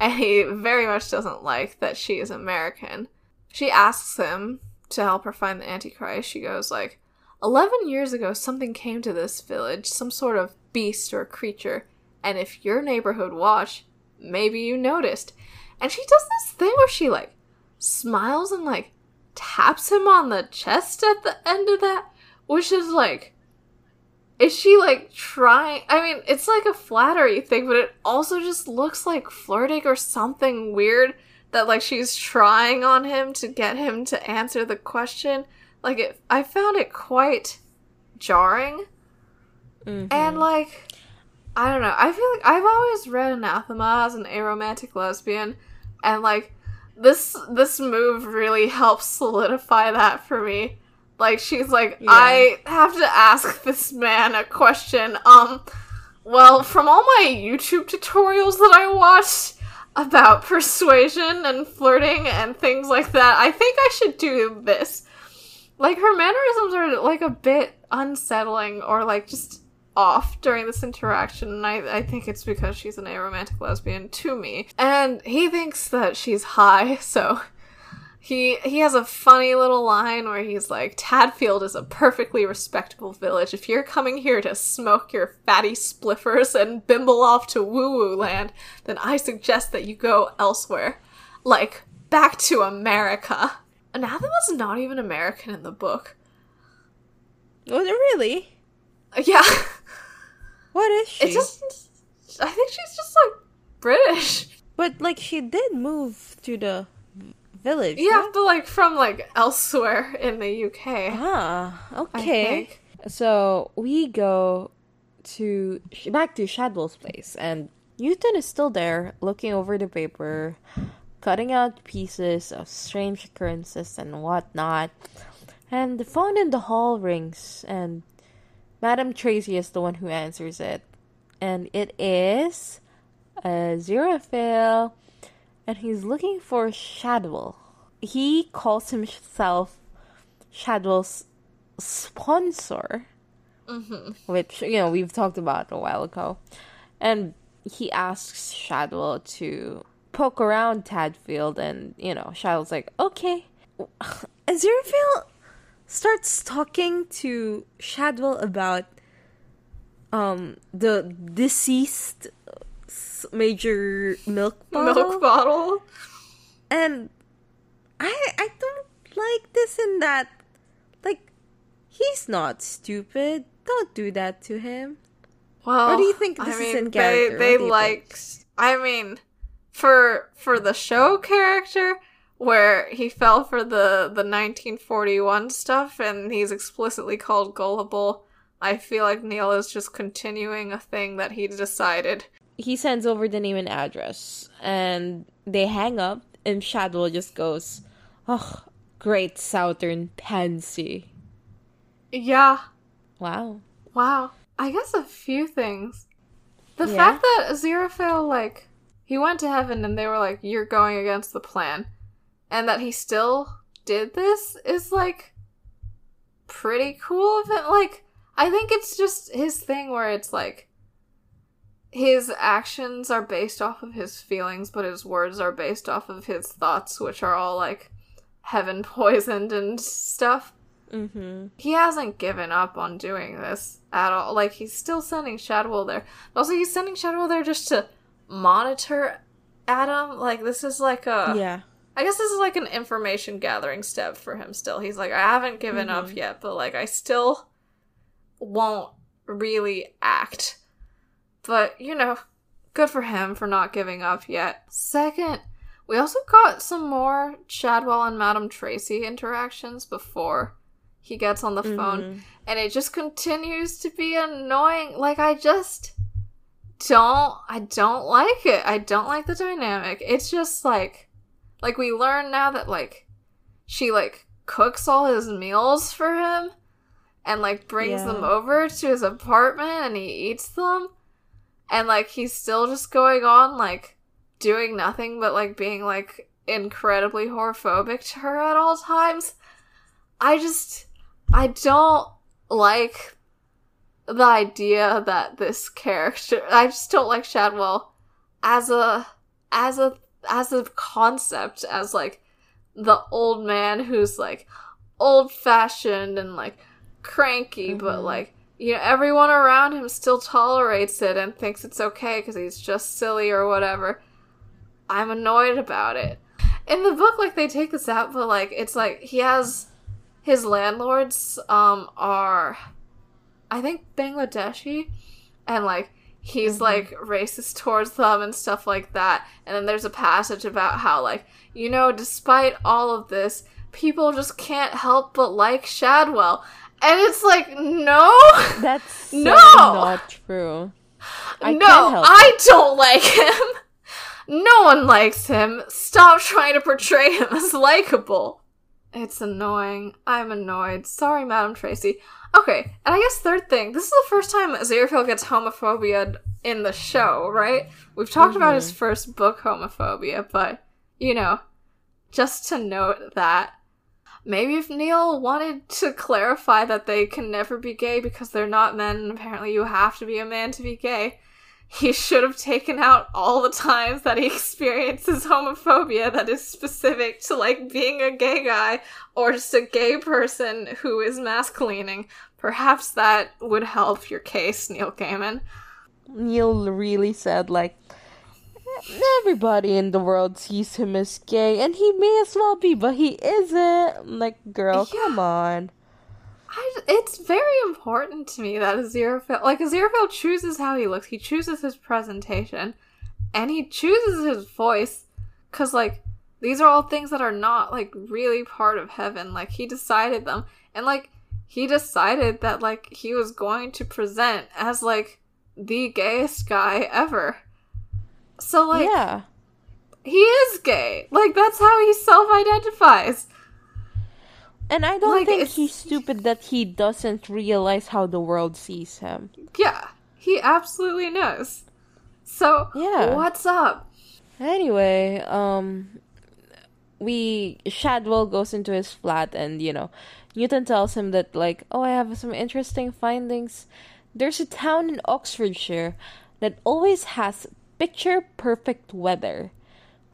and he very much doesn't like that she is American. She asks him to help her find the Antichrist. She goes like, 11 years ago something came to this village, some sort of beast or creature, and if your neighborhood watched, maybe you noticed. And she does this thing where she like smiles and like taps him on the chest at the end of that, which is like is she like trying i mean it's like a flattery thing but it also just looks like flirting or something weird that like she's trying on him to get him to answer the question. Like it i found it quite jarring Mhm. and like i don't know i feel like i've always read anathema as an aromantic lesbian and like this this move really helps solidify that for me like she's like Yeah. i have to ask this man a question um well from all my youtube tutorials that i watched about persuasion and flirting and things like that i think i should do this like her mannerisms are like a bit unsettling or like just off during this interaction and I, I think it's because she's an aromantic lesbian to me. And he thinks that she's high so he he has a funny little line where he's like tadfield is a perfectly respectable village. If you're coming here to smoke your fatty spliffers and bimble off to woo woo land then i suggest that you go elsewhere. Like back to america. Anathema's not even american in the book. Was it really? yeah What is she? It just. I think she's just like British. But like she did move to the village. Yeah, right? have to like from like elsewhere in the UK. Ah, okay. So we go to back to Shadwell's place, and Newton is still there, looking over the paper, cutting out pieces of strange occurrences and whatnot. And the phone in the hall rings, and Madame Tracy is the one who answers it, and it is Aziraphale, and he's looking for Shadwell. He calls himself Shadwell's sponsor, Mm-hmm. which you know we've talked about a while ago, and he asks Shadwell to poke around Tadfield, and you know Shadwell's like, okay. Aziraphale starts talking to Shadwell about um the deceased major milk bottle. Milk bottle. And I I don't like this and that. Like he's not stupid. Don't do that to him. Well, Or do you think I this is mean, in character? They, they What like. I mean, for for the show character, where he fell for the the 1941 stuff, and he's explicitly called gullible. I feel like Neil is just continuing a thing that he decided. He sends over the name and address and they hang up and Shadwell just goes, Oh, great southern pansy. Yeah, Wow. Wow. I guess a few things. The Yeah? fact that Aziraphale, like, he went to heaven and they were like, you're going against the plan. And that he still did this is, like, pretty cool of him. Like, I think it's just his thing where it's like, his actions are based off of his feelings, but his words are based off of his thoughts, which are all, like, heaven poisoned and stuff Mm-hmm. he hasn't given up on doing this at all. Like he's still sending Shadwell there. Also, he's sending Shadwell there just to monitor Adam. Like this is like a. Yeah. I guess this is like an information gathering step for him. Still, he's like, I haven't given up Mhm. yet, but like I still won't really act. But you know, good for him for not giving up yet. Second, we also got some more Shadwell and Madame Tracy interactions before he gets on the phone Mhm. and it just continues to be annoying like i just don't i don't like it i don't like the dynamic it's just like like we learn now that like she like cooks all his meals for him and like brings them over to his apartment and he eats them. And like he's still just going on like doing nothing but like being like incredibly whorephobic to her at all times. I just I don't like the idea that this character I just don't like Shadwell as a as a as a concept as like the old man who's like old fashioned and like cranky, but Mhm. like you know everyone around him still tolerates it and thinks it's okay because he's just silly or whatever. I'm annoyed about it. In the book, like they take this out, but like it's like he has his landlords um are I think Bangladeshi and like he's Mhm. like racist towards them and stuff like that. And then there's a passage about how like you know despite all of this people just can't help but like Shadwell. And it's like no That's so No! not true. I no, I don't like him. No one likes him. Stop trying to portray him as likable. It's annoying. I'm annoyed. Sorry, Madam Tracy. Okay, and I guess third thing. This is the first time Aziraphale gets homophobia in the show, right? We've talked about his mm-hmm. first book, homophobia, but you know, just to note that maybe if Neil wanted to clarify that they can never be gay because they're not men, and apparently you have to be a man to be gay, he should have taken out all the times that he experiences homophobia that is specific to like being a gay guy or just a gay person who is masculining. Perhaps that would help your case, Neil Gaiman. Neil really said like everybody in the world sees him as gay and he may as well be but he isn't I'm like girl Yeah. come on I, it's very important to me that Aziraphale, like Aziraphale chooses how he looks. He chooses his presentation, and he chooses his voice, cause like these are all things that are not like really part of heaven. Like he decided them, and like he decided that like he was going to present as like the gayest guy ever. So like yeah he is gay. Like that's how he self-identifies. And I don't like, think it's- he's stupid that he doesn't realize how the world sees him Yeah, he absolutely knows. So, Yeah. what's up? Anyway, um, we Shadwell goes into his flat, and you know, Newton tells him that like, oh, I have some interesting findings. There's a town in Oxfordshire that always has picture perfect weather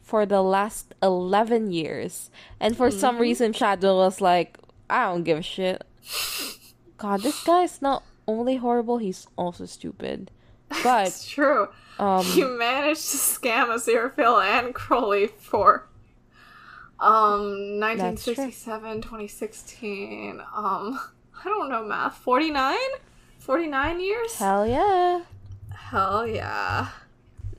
for the last eleven years, and for some reason, Shadwell was like, I don't give a shit. God, this guy is not only horrible; he's also stupid. But It's true. um, you managed to scam Aziraphale and Crowley for um That's 1967, 2016. Um, I don't know math. 49? 49 years? hell yeah. Hell yeah.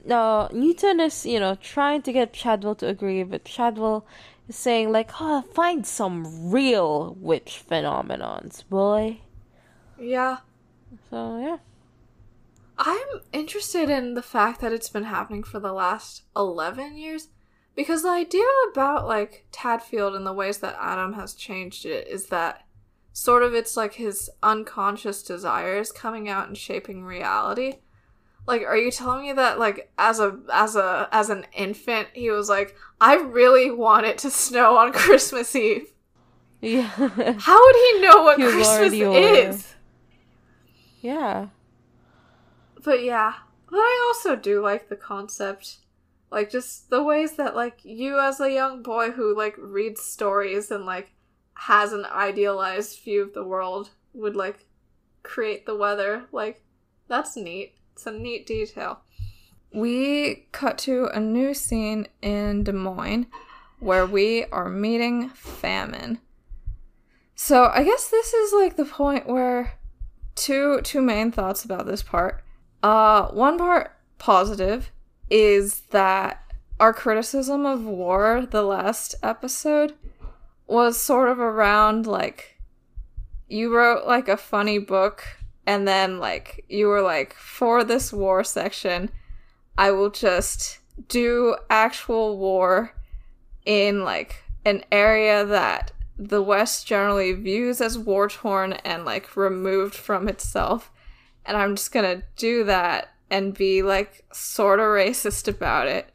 No, Newton is, you know, trying to get Shadwell to agree, but Shadwell is saying, like, oh, find some real witch phenomenons, boy. Yeah. So, yeah. I'm interested in the fact that it's been happening for the last 11 years because the idea about like Tadfield and the ways that Adam has changed it is that sort of it's like his unconscious desires coming out and shaping reality. Like are you telling me that like as a as a as an infant he was like I really want it to snow on Christmas Eve. Yeah. How would he know what He Christmas is? yeah. But yeah, but I also do like the concept. Like just the ways that like you as a young boy who like reads stories and like has an idealized view of the world would like create the weather. Like that's neat. A neat detail. We cut to a new scene in Des Moines where we are meeting famine. So I guess this is like the point where two two main thoughts about this part. Uh one part positive is that our criticism of war the last episode was sort of around like you wrote like a funny book and then like you were like for this war section I will just do actual war in like an area that the West generally views as war torn and like removed from itself. And I'm just gonna do that and be like sort of racist about it.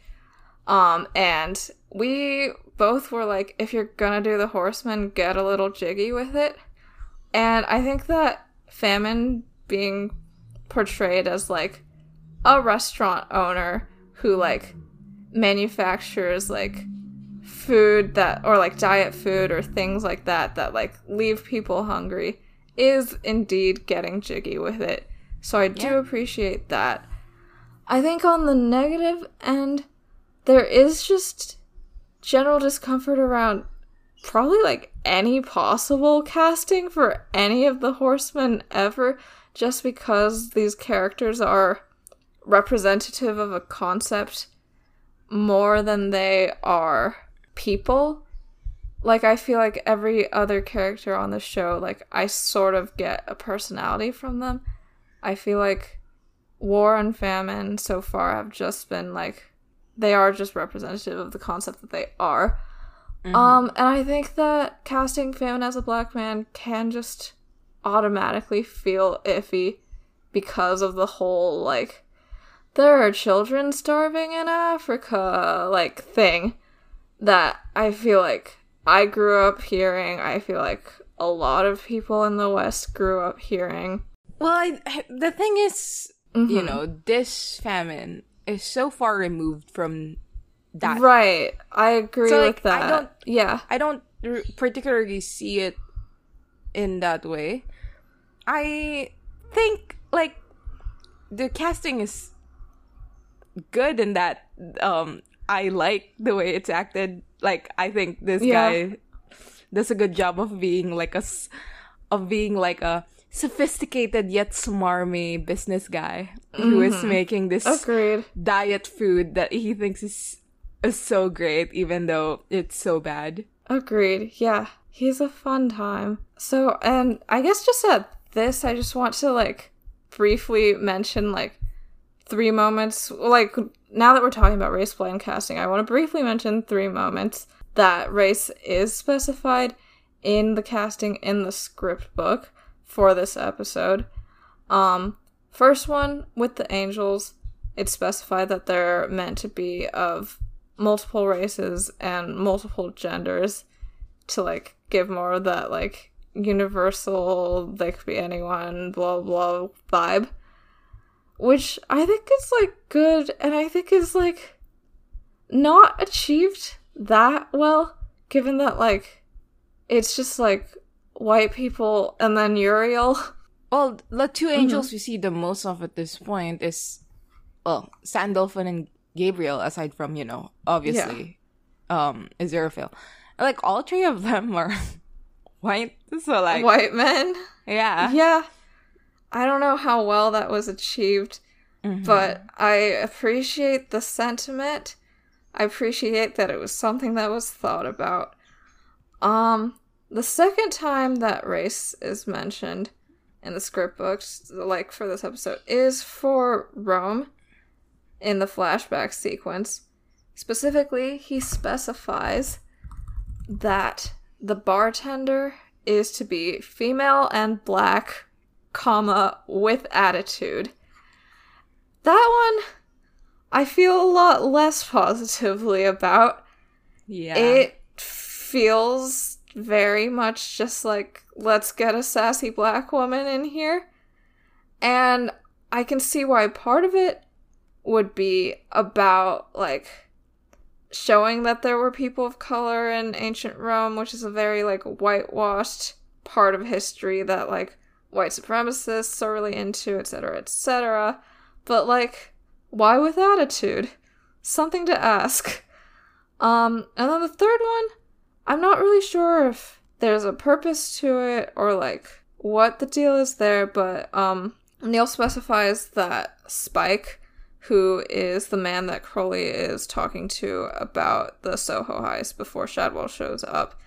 Um, and we both were like, if you're gonna do the horseman, get a little jiggy with it. And I think that famine being portrayed as like a restaurant owner who like manufactures like food that or like diet food or things like that that like leave people hungry is indeed getting jiggy with it. So I do Yeah. appreciate that. I think on the negative end there is just general discomfort around probably like any possible casting for any of the horsemen ever just because these characters are representative of a concept more than they are people. Like I feel like every other character on the show, like I sort of get a personality from them. I feel like War and Famine so far have just been like they are just representative of the concept that they are. Um, and I think that casting Famine as a black man can just automatically feel iffy because of the whole like there are children starving in Africa like thing that I feel like I grew up hearing. I feel like a lot of people in the West grew up hearing. Well, I, the thing is, you Mhm. know, this famine is so far removed from that. Right. I agree So, with like, I that. don't- yeah. I don't r- particularly see it in that way. I think like the casting is good in that um I like the way it's acted. Like I think this Yeah. guy does a good job of being like a s- of being like a sophisticated yet smarmy business guy who is making this Agreed. diet food that he thinks is is so great even though it's so bad. Agreed. Yeah. He's a fun time. So, and I guess just at this, I just want to like briefly mention like three moments. Like, now that we're talking about race blind casting, I want to briefly mention three moments that race is specified in the casting in the script book for this episode. Um, first one with the angels, it's specified that they're meant to be of multiple races and multiple genders to like give more of that like universal they could be anyone blah blah vibe which i think is like good and i think is like not achieved that well given that like it's just like white people and then uriel Well, the two Mm-hmm. angels we see the most of at this point is, well, Sandalphon and Gabriel, aside from, you know, obviously, um, Aziraphale. Like, all three of them are white, so, like, white men yeah. yeah i don't know how well that was achieved Mhm. but I appreciate the sentiment. I appreciate that it was something that was thought about. Um, the second time that race is mentioned in the script books, like for this episode, is for Rome in the flashback sequence. Specifically, he specifies that the bartender is to be female and black, comma, with attitude. That one I feel a lot less positively about. yeah. It feels very much just like let's get a sassy black woman in here. And I can see why part of it would be about like showing that there were people of color in ancient Rome, which is a very like whitewashed part of history that like white supremacists are really into, etc., etc. But like, why with attitude? Something to ask. Um, and then the third one, I'm not really sure if there's a purpose to it or like what the deal is there, but um, Neil specifies that Spike, who is the man that Crowley is talking to about the Soho heist before Shadwell shows up,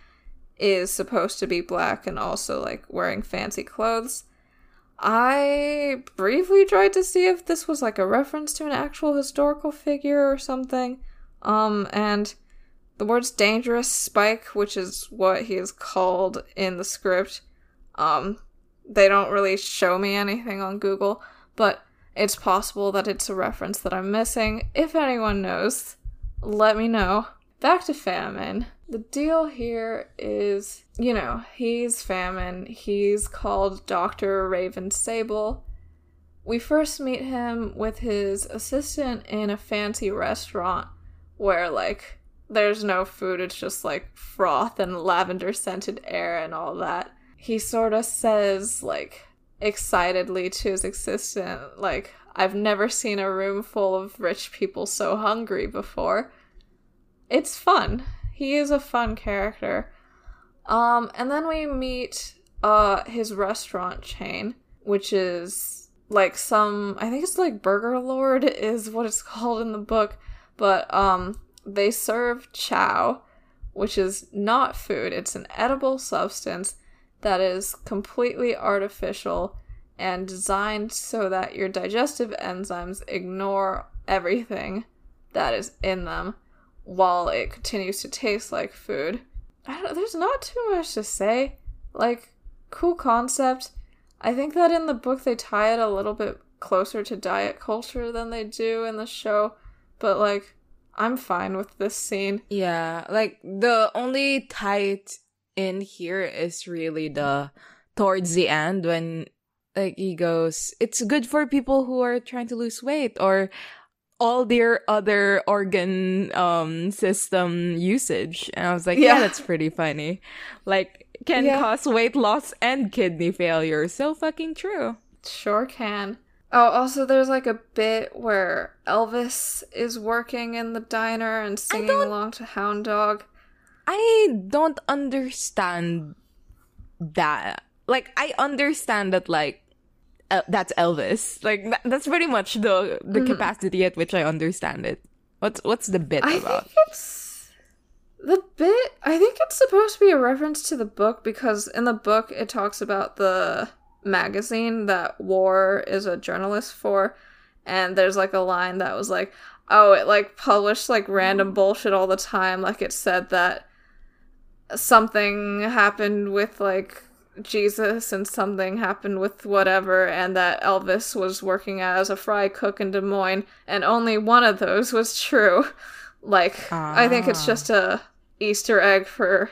is supposed to be black and also like wearing fancy clothes. I briefly tried to see if this was like a reference to an actual historical figure or something. Um, and the words dangerous spike, which is what he is called in the script, um, they don't really show me anything on Google, but it's possible that it's a reference that I'm missing. If anyone knows, let me know. Back to famine. The deal here is, you know, he's famine. He's called Dr. Raven Sable. We first meet him with his assistant in a fancy restaurant where like there's no food, it's just like froth and lavender scented air and all that. He sort of says like excitedly to his assistant like I've never seen a room full of rich people so hungry before. It's fun. He is a fun character. Um, and then we meet uh his restaurant chain, which is like some I think it's like Burger Lord is what it's called in the book, but um they serve chow, which is not food. It's an edible substance that is completely artificial and designed so that your digestive enzymes ignore everything that is in them while it continues to taste like food. I don't, there's not too much to say. Like, cool concept. I think that in the book they tie it a little bit closer to diet culture than they do in the show, but like, I'm fine with this scene. Yeah, like the only tight in here is really the towards the end when like he goes, it's good for people who are trying to lose weight or all their other organ um system usage. And I was like, yeah, Yeah. that's pretty funny. Like can Yeah. cause weight loss and kidney failure. So fucking true. Sure can. Oh, also, there's like a bit where Elvis is working in the diner and singing along to Hound Dog. I don't understand that. Like, I understand that, like, El- that's Elvis. Like, tha- that's pretty much the the mm. capacity at which I understand it. What's what's the bit I about? think it's the bit. I think it's supposed to be a reference to the book because in the book it talks about the magazine that War is a journalist for, and there's like a line that was like, "Oh, it like published like random mm. bullshit all the time." Like it said that something happened with like Jesus and something happened with whatever, and that Elvis was working as a fry cook in Des Moines, and only one of those was true. Like, I think it's Ah. just a Easter egg for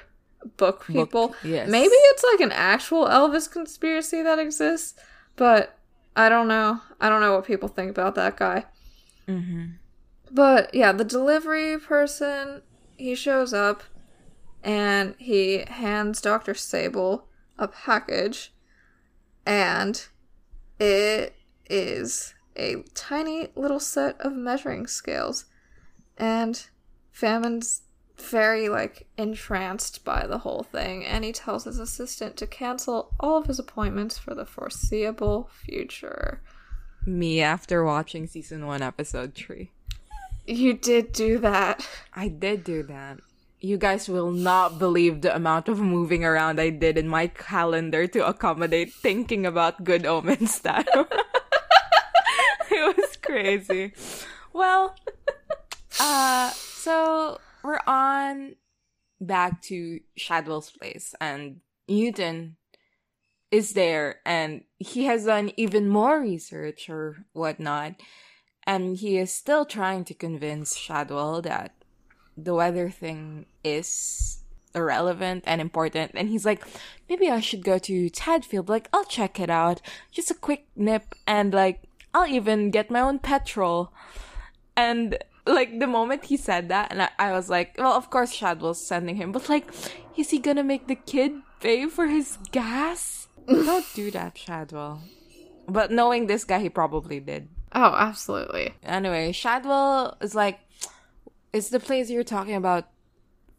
book people. yes. Maybe it's like an actual Elvis conspiracy that exists, but I don't know. I don't know what people think about that guy. Mhm. But yeah, the delivery person, he shows up and he hands Dr. Sable a package, and it is a tiny little set of measuring scales. And Famine's very like entranced by the whole thing, and he tells his assistant to cancel all of his appointments for the foreseeable future. Me after watching season one, episode three. You did do that. I did do that. You guys will not believe the amount of moving around I did in my calendar to accommodate thinking about good omens style. it was crazy. Well, uh, so we're on back to Shadwell's place, and Newton is there, and he has done even more research or whatnot, and he is still trying to convince Shadwell that the weather thing is irrelevant and important. And he's like, maybe I should go to Tadfield. Like, I'll check it out. Just a quick nip. And like, I'll even get my own petrol. And like, the moment he said that, and I, I was like, well, of course Shadwell's sending him. But like, is he gonna make the kid pay for his gas? Don't do that, Shadwell. But knowing this guy, he probably did. Oh, absolutely. Anyway, Shadwell is like, is the place you're talking about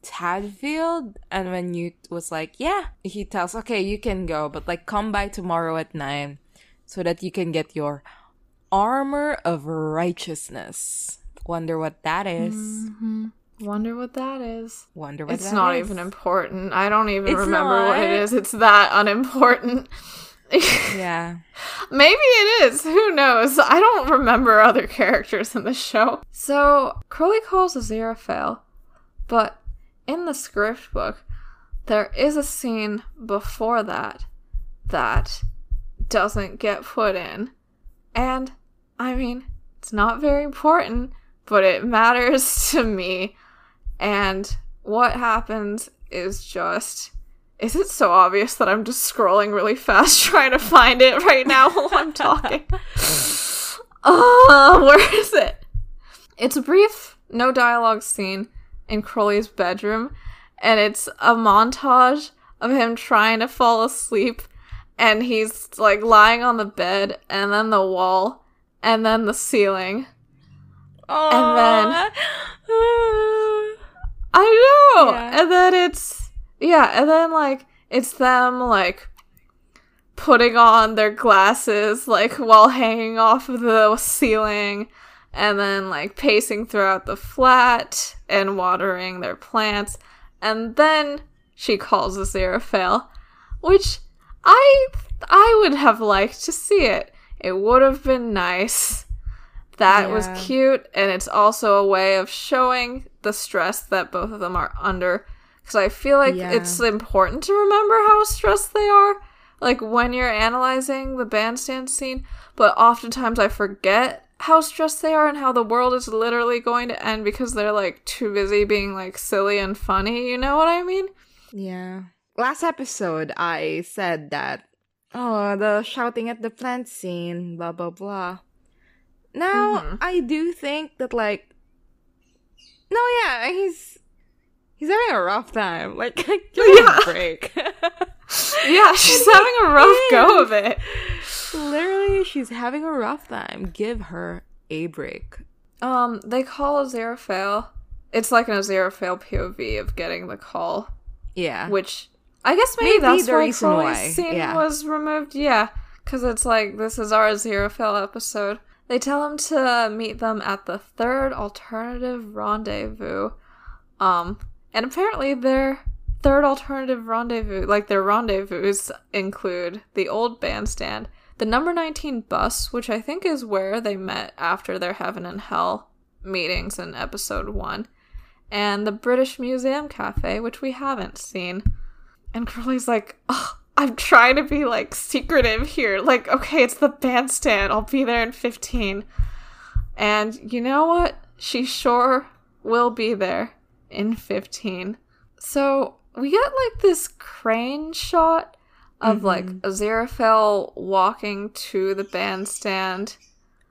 Tadfield? And when you was like, yeah, he tells, okay, you can go, but like come by tomorrow at 9 so that you can get your armor of righteousness. Wonder what that is. Mm-hmm. Wonder what that is. Wonder what that is. It's not is. even important. I don't even It's remember what it is. It's that unimportant. Yeah. Maybe it is. Who knows? I don't remember other characters in the show. So, Crowley calls Aziraphale, but in the script book, there is a scene before that that doesn't get put in. And, I mean, it's not very important, but it matters to me. And what happens is just. Is it so obvious that I'm just scrolling really fast trying to find it right now while I'm talking? Uh, where is it? It's a brief no dialogue scene in Crowley's bedroom, and it's a montage of him trying to fall asleep, and he's like lying on the bed, and then the wall, and then the ceiling. Aww. And then. I know. Yeah. And then it's yeah, and then like it's them like putting on their glasses like while hanging off of the ceiling and then like pacing throughout the flat and watering their plants. And then she calls Aziraphale, which I I would have liked to see it. It would have been nice. That was cute, and it's also a way of showing the stress that both of them are under. Because I feel like Yeah. it's important to remember how stressed they are, like when you're analyzing the bandstand scene. But oftentimes I forget how stressed they are and how the world is literally going to end because they're like too busy being like silly and funny. You know what I mean? Yeah. Last episode, I said that, oh, the shouting at the plant scene, blah, blah, blah. Now, Mhm. I do think that, like, no, yeah, he's. He's having a rough time. Like, give him Yeah. a break. Yeah, she's having a rough go of it. Literally, she's having a rough time. Give her a break. Um, they call Aziraphale. It's like an Aziraphale POV of getting the call. Yeah. which I guess maybe, Maybe that's the why reason why, scene yeah. was removed. Yeah, because it's like this is our Aziraphale episode. They tell him to meet them at the third alternative rendezvous. Um, and apparently their third alternative rendezvous, like their rendezvous, include the old bandstand, the number 19 bus, which I think is where they met after their heaven and hell meetings in episode one, and the British Museum Cafe, which we haven't seen. And Crowley's like, oh, I'm trying to be like secretive here. Like, okay, it's the bandstand. I'll be there in 15. And you know what? She sure will be there in 15. So we get like this crane shot of mm-hmm. like Aziraphale walking to the bandstand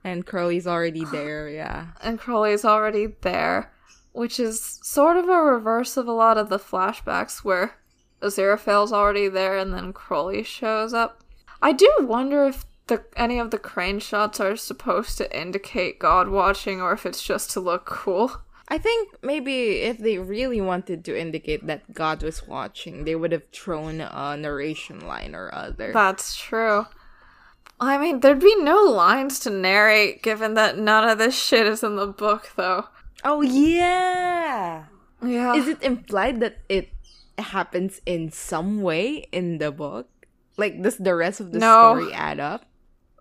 And Crowley's already there, yeah. and Crowley's already there, which is sort of a reverse of a lot of the flashbacks where Aziraphale's already there and then Crowley shows up. I do wonder if the any of the crane shots are supposed to indicate God watching or if it's just to look cool. I think maybe if they really wanted to indicate that God was watching, they would have thrown a narration line or other. That's true. I mean, there'd be no lines to narrate given that none of this shit is in the book, though. oh, yeah! Yeah. Is it implied that it happens in some way in the book? Like, does the rest of the No. story add up?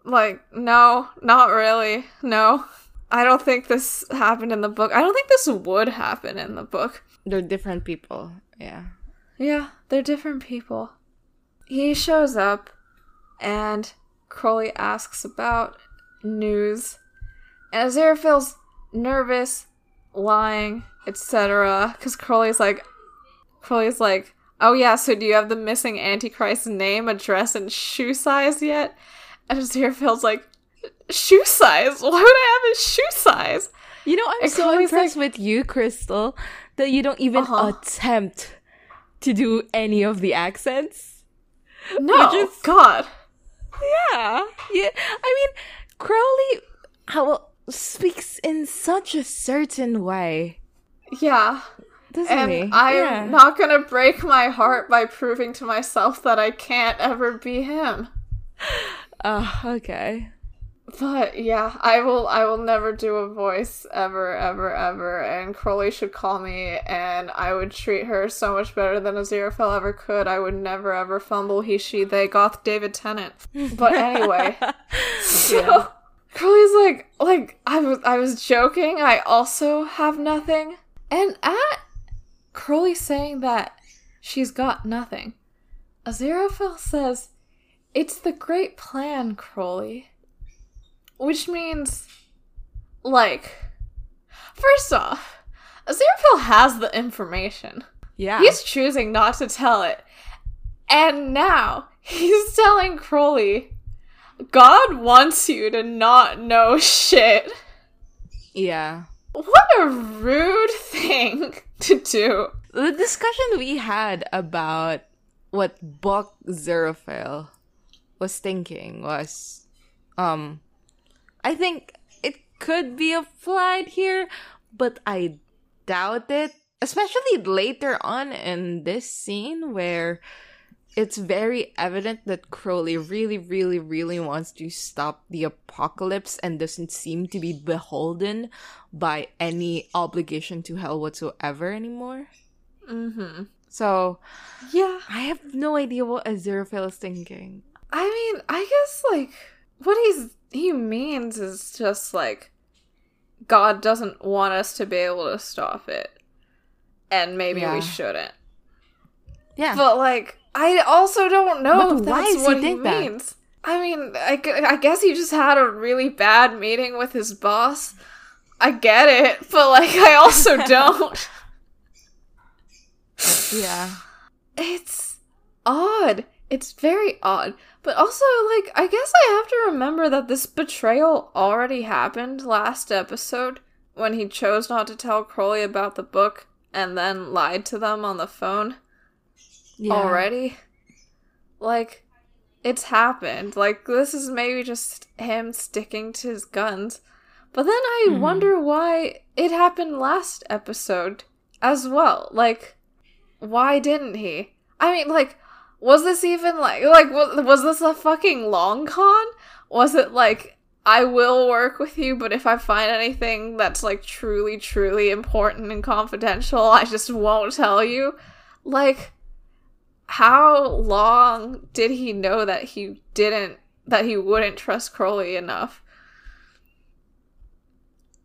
Like, no, not really. No. I don't think this happened in the book. I don't think this would happen in the book. They're different people. Yeah. Yeah, they're different people. He shows up and Crowley asks about news. And Aziraphale's nervous, lying, etc. Because Crowley's like, Crowley's like, oh yeah, so do you have the missing Antichrist's name, address, and shoe size yet? And Aziraphale's like, shoe size? Why would I have his shoe size? You know, I'm so impressed with you, Crystal, that you don't even Uh-huh. attempt to do any of the accents. No, just- God. Yeah. Yeah. I mean, Crowley how speaks in such a certain way, Yeah. doesn't And he? I'm yeah. not gonna break my heart by proving to myself that I can't ever be him. Oh, okay. But yeah, I will I will never do a voice ever, ever, ever, and Crowley should call me and I would treat her so much better than Aziraphale ever could. I would never ever fumble he, she, they, goth David Tennant. But anyway. So Yeah. Crowley's like like I was I was joking, I also have nothing. And at Crowley saying that she's got nothing, Aziraphale says, It's the great plan, Crowley. Which means like first off, Aziraphale has the information. Yeah. He's choosing not to tell it. And now he's telling Crowley, God wants you to not know shit. yeah. What a rude thing to do. The discussion we had about what Buck Aziraphale was thinking was, um, I think it could be applied here, but I doubt it. Especially later on in this scene where it's very evident that Crowley really, really, really wants to stop the apocalypse and doesn't seem to be beholden by any obligation to hell whatsoever anymore. Mm-hmm. So, Yeah. I have no idea what Aziraphale is thinking. I mean, I guess like what he's he means is just like God doesn't want us to be able to stop it. And maybe Yeah. we shouldn't. Yeah. But like I also don't know if that's does he what he, think that? means. I mean, I, I guess he just had a really bad meeting with his boss. I get it, but like I also don't. yeah. It's odd. It's very odd. But also, like, I guess I have to remember that this betrayal already happened last episode when he chose not to tell Crowley about the book and then lied to them on the phone Yeah. already. Like, it's happened. Like, this is maybe just him sticking to his guns. But then I Mhm. wonder why it happened last episode as well. Like, why didn't he? I mean, like, was this even like like was, this a fucking long con? Was it like I will work with you, but if I find anything that's like truly, truly important and confidential, I just won't tell you? Like, how long did he know that he didn't that he wouldn't trust Crowley enough?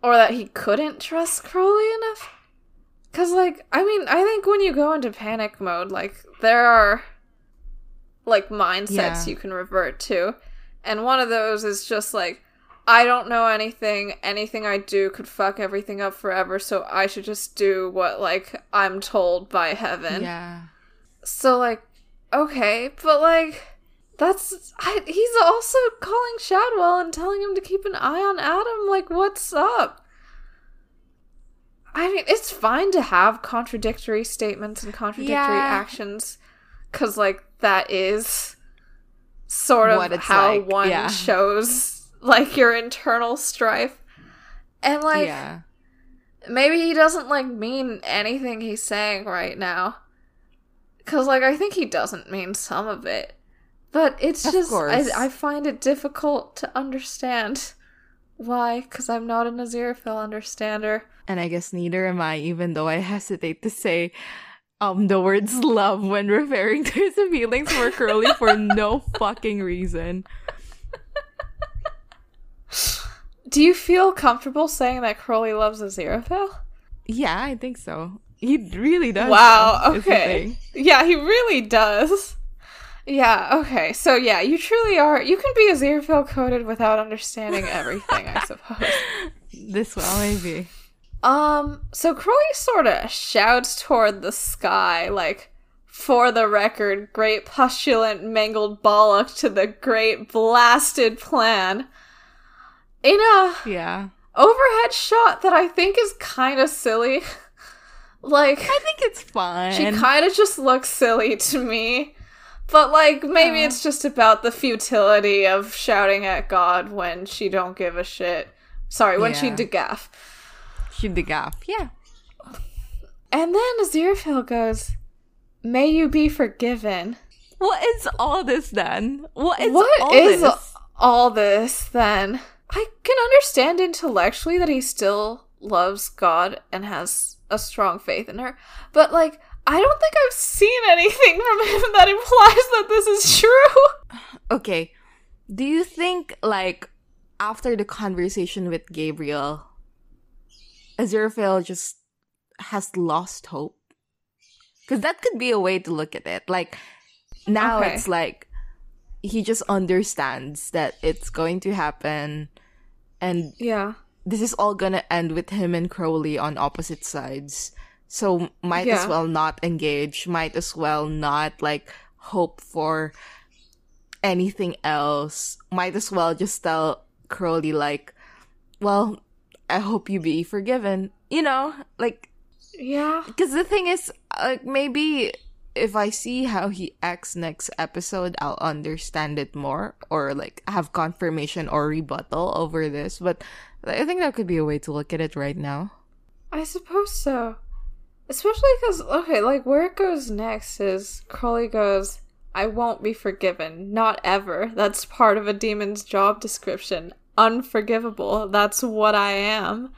Or that he couldn't trust Crowley enough? Cause like I mean, I think when you go into panic mode, like there are like mindsets Yeah. you can revert to. And one of those is just like I don't know anything. Anything I do could fuck everything up forever, so I should just do what like I'm told by heaven. Yeah. So like, okay, but like, that's I, he's also calling Shadwell and telling him to keep an eye on Adam. Like, what's up? I mean, it's fine to have contradictory statements and contradictory Yeah. actions, because like that is sort of how like, one yeah. shows like your internal strife, and like yeah. maybe he doesn't like mean anything he's saying right now because like i think he doesn't mean some of it but it's Of just. I, I find it difficult to understand why because i'm not an aziraphale understander And I guess neither am I, even though I hesitate to say um the words love when referring to his feelings for Crowley for no fucking reason. do you feel comfortable saying that crowley loves aziraphale Yeah, I think so. He really does. wow though, okay yeah he really does yeah okay so yeah you truly are you can be aziraphale coded without understanding everything i suppose This well, maybe. Um, so Crowley sort of shouts toward the sky, like, for the record, great pustulant mangled bollock to the great blasted plan. In a Yeah. overhead shot that I think is kind of silly. like, I think it's fine. she kind of just looks silly to me. But like maybe Yeah. it's just about the futility of shouting at God when she don't give a shit. Sorry, when she Yeah. degaff. Shoot the gap. Yeah. And then Aziraphale goes, May you be forgiven. What is all this then? What is What all is this? all this then? I can understand intellectually that he still loves God and has a strong faith in her, but like, I don't think I've seen anything from him that implies that this is true. Okay. Do you think like after the conversation with Gabriel, Aziraphale just has lost hope? Because that could be a way to look at it. Like now Okay. it's like he just understands that it's going to happen and Yeah. this is all gonna end with him and Crowley on opposite sides. So might as well not engage, might as well not like hope for anything else. Might as well just tell Crowley like, well, I hope you be forgiven. You know, like Yeah. because the thing is, like maybe if I see how he acts next episode, I'll understand it more or like have confirmation or rebuttal over this. But I think that could be a way to look at it right now. I suppose so. Especially because, okay, like where it goes next is Crowley goes, I won't be forgiven. Not ever. That's part of a demon's job description. Unforgivable. That's what I am.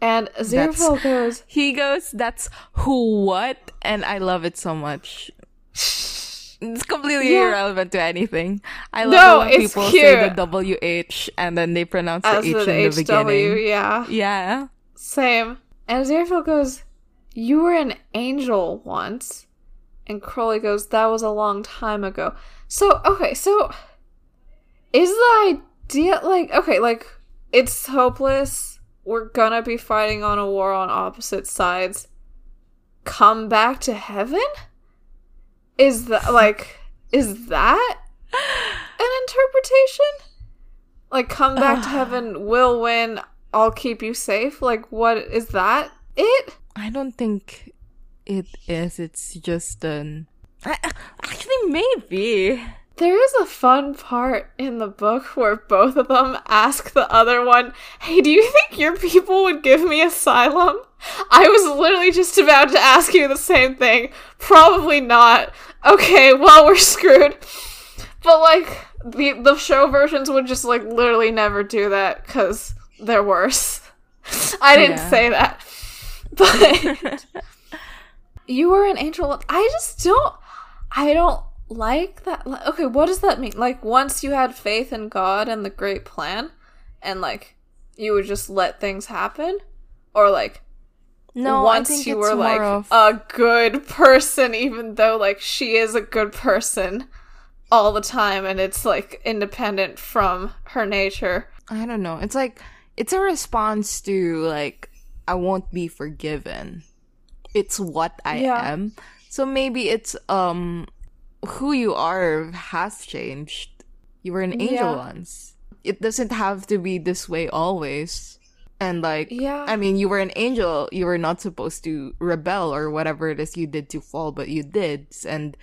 And Aziraphale goes, He goes, "That's who what," and I love it so much. It's completely Yeah. irrelevant to anything. I love No, it when people cute. say the WH and then they pronounce the H the in the HW, beginning. yeah. Yeah. Same. And Aziraphale goes, You were an angel once. And Crowley goes, That was a long time ago. So, okay, so is the idea like, okay, like, it's hopeless. We're gonna be fighting on a war on opposite sides. Come back to heaven? Is that, like, is that an interpretation? Like, come back to heaven, will win, I'll keep you safe? Like, what is that it? I don't think it is. It's just an. I, actually, maybe. There is a fun part in the book where both of them ask the other one, Hey, do you think your people would give me asylum? I was literally just about to ask you the same thing. Probably not. Okay, well, we're screwed. But, like, the, the show versions would just, like, literally never do that because they're worse. I didn't Yeah. say that. But. you were an angel. I just don't. I don't like that. Okay, what does that mean? Like, once you had faith in God and the great plan, and like, you would just let things happen? Or like, no, once you were like of- a good person, even though like she is a good person all the time, and it's like independent from her nature. I don't know. It's like it's a response to like I won't be forgiven. It's what I Yeah. am. So maybe it's um who you are has changed. You were an angel Yeah. once. It doesn't have to be this way always. And like Yeah. I mean you were an angel, you were not supposed to rebel or whatever it is you did to fall, but you did. And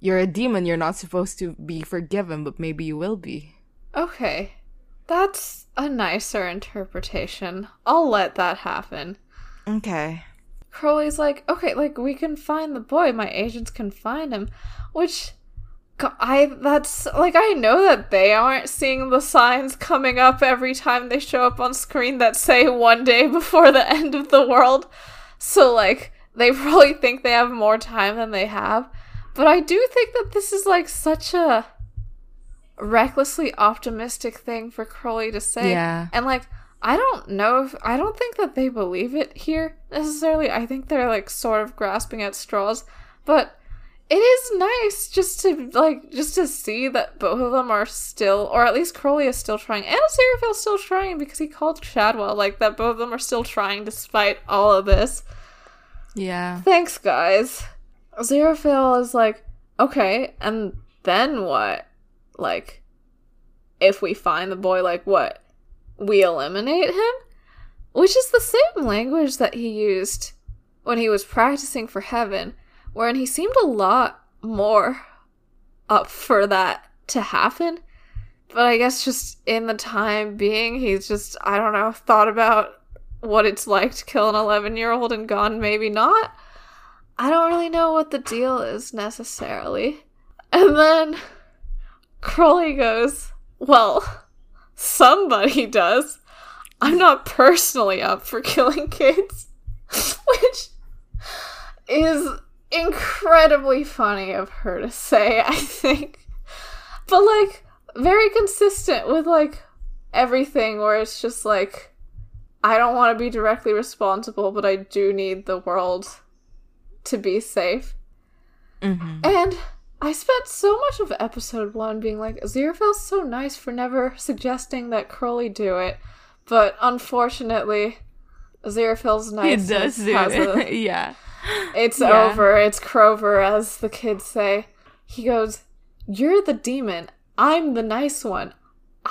you're a demon, you're not supposed to be forgiven, but maybe you will be. Okay. That's a nicer interpretation. I'll let that happen. Okay. Crowley's like, okay, like we can find the boy. My agents can find him, which I that's like I know that they aren't seeing the signs coming up every time they show up on screen that say one day before the end of the world. So like they probably think they have more time than they have. But I do think that this is like such a recklessly optimistic thing for Crowley to say. Yeah. And like I don't know if I don't think that they believe it here necessarily. I think they're like sort of grasping at straws, but it is nice just to like just to see that both of them are still or at least Crowley is still trying and Aziraphale's still trying because he called Shadwell like that both of them are still trying despite all of this. Yeah. Thanks guys. Aziraphale is like, okay, and then what? Like if we find the boy like what? We eliminate him? Which is the same language that he used when he was practicing for heaven, wherein he seemed a lot more up for that to happen. But I guess just in the time being, he's just, I don't know, thought about what it's like to kill an 11 year old and gone, maybe not. I don't really know what the deal is necessarily. And then Crowley goes, Well, somebody does. I'm not personally up for killing kids. Which is incredibly funny of her to say, I think. But like very consistent with like everything where it's just like I don't want to be directly responsible, but I do need the world to be safe. Mm-hmm. And I spent so much of episode one being like, Aziraphale's so nice for never suggesting that Crowley do it. But unfortunately, He nice. does do it. yeah. it's Yeah. over. It's Crover, as the kids say. He goes, You're the demon. I'm the nice one.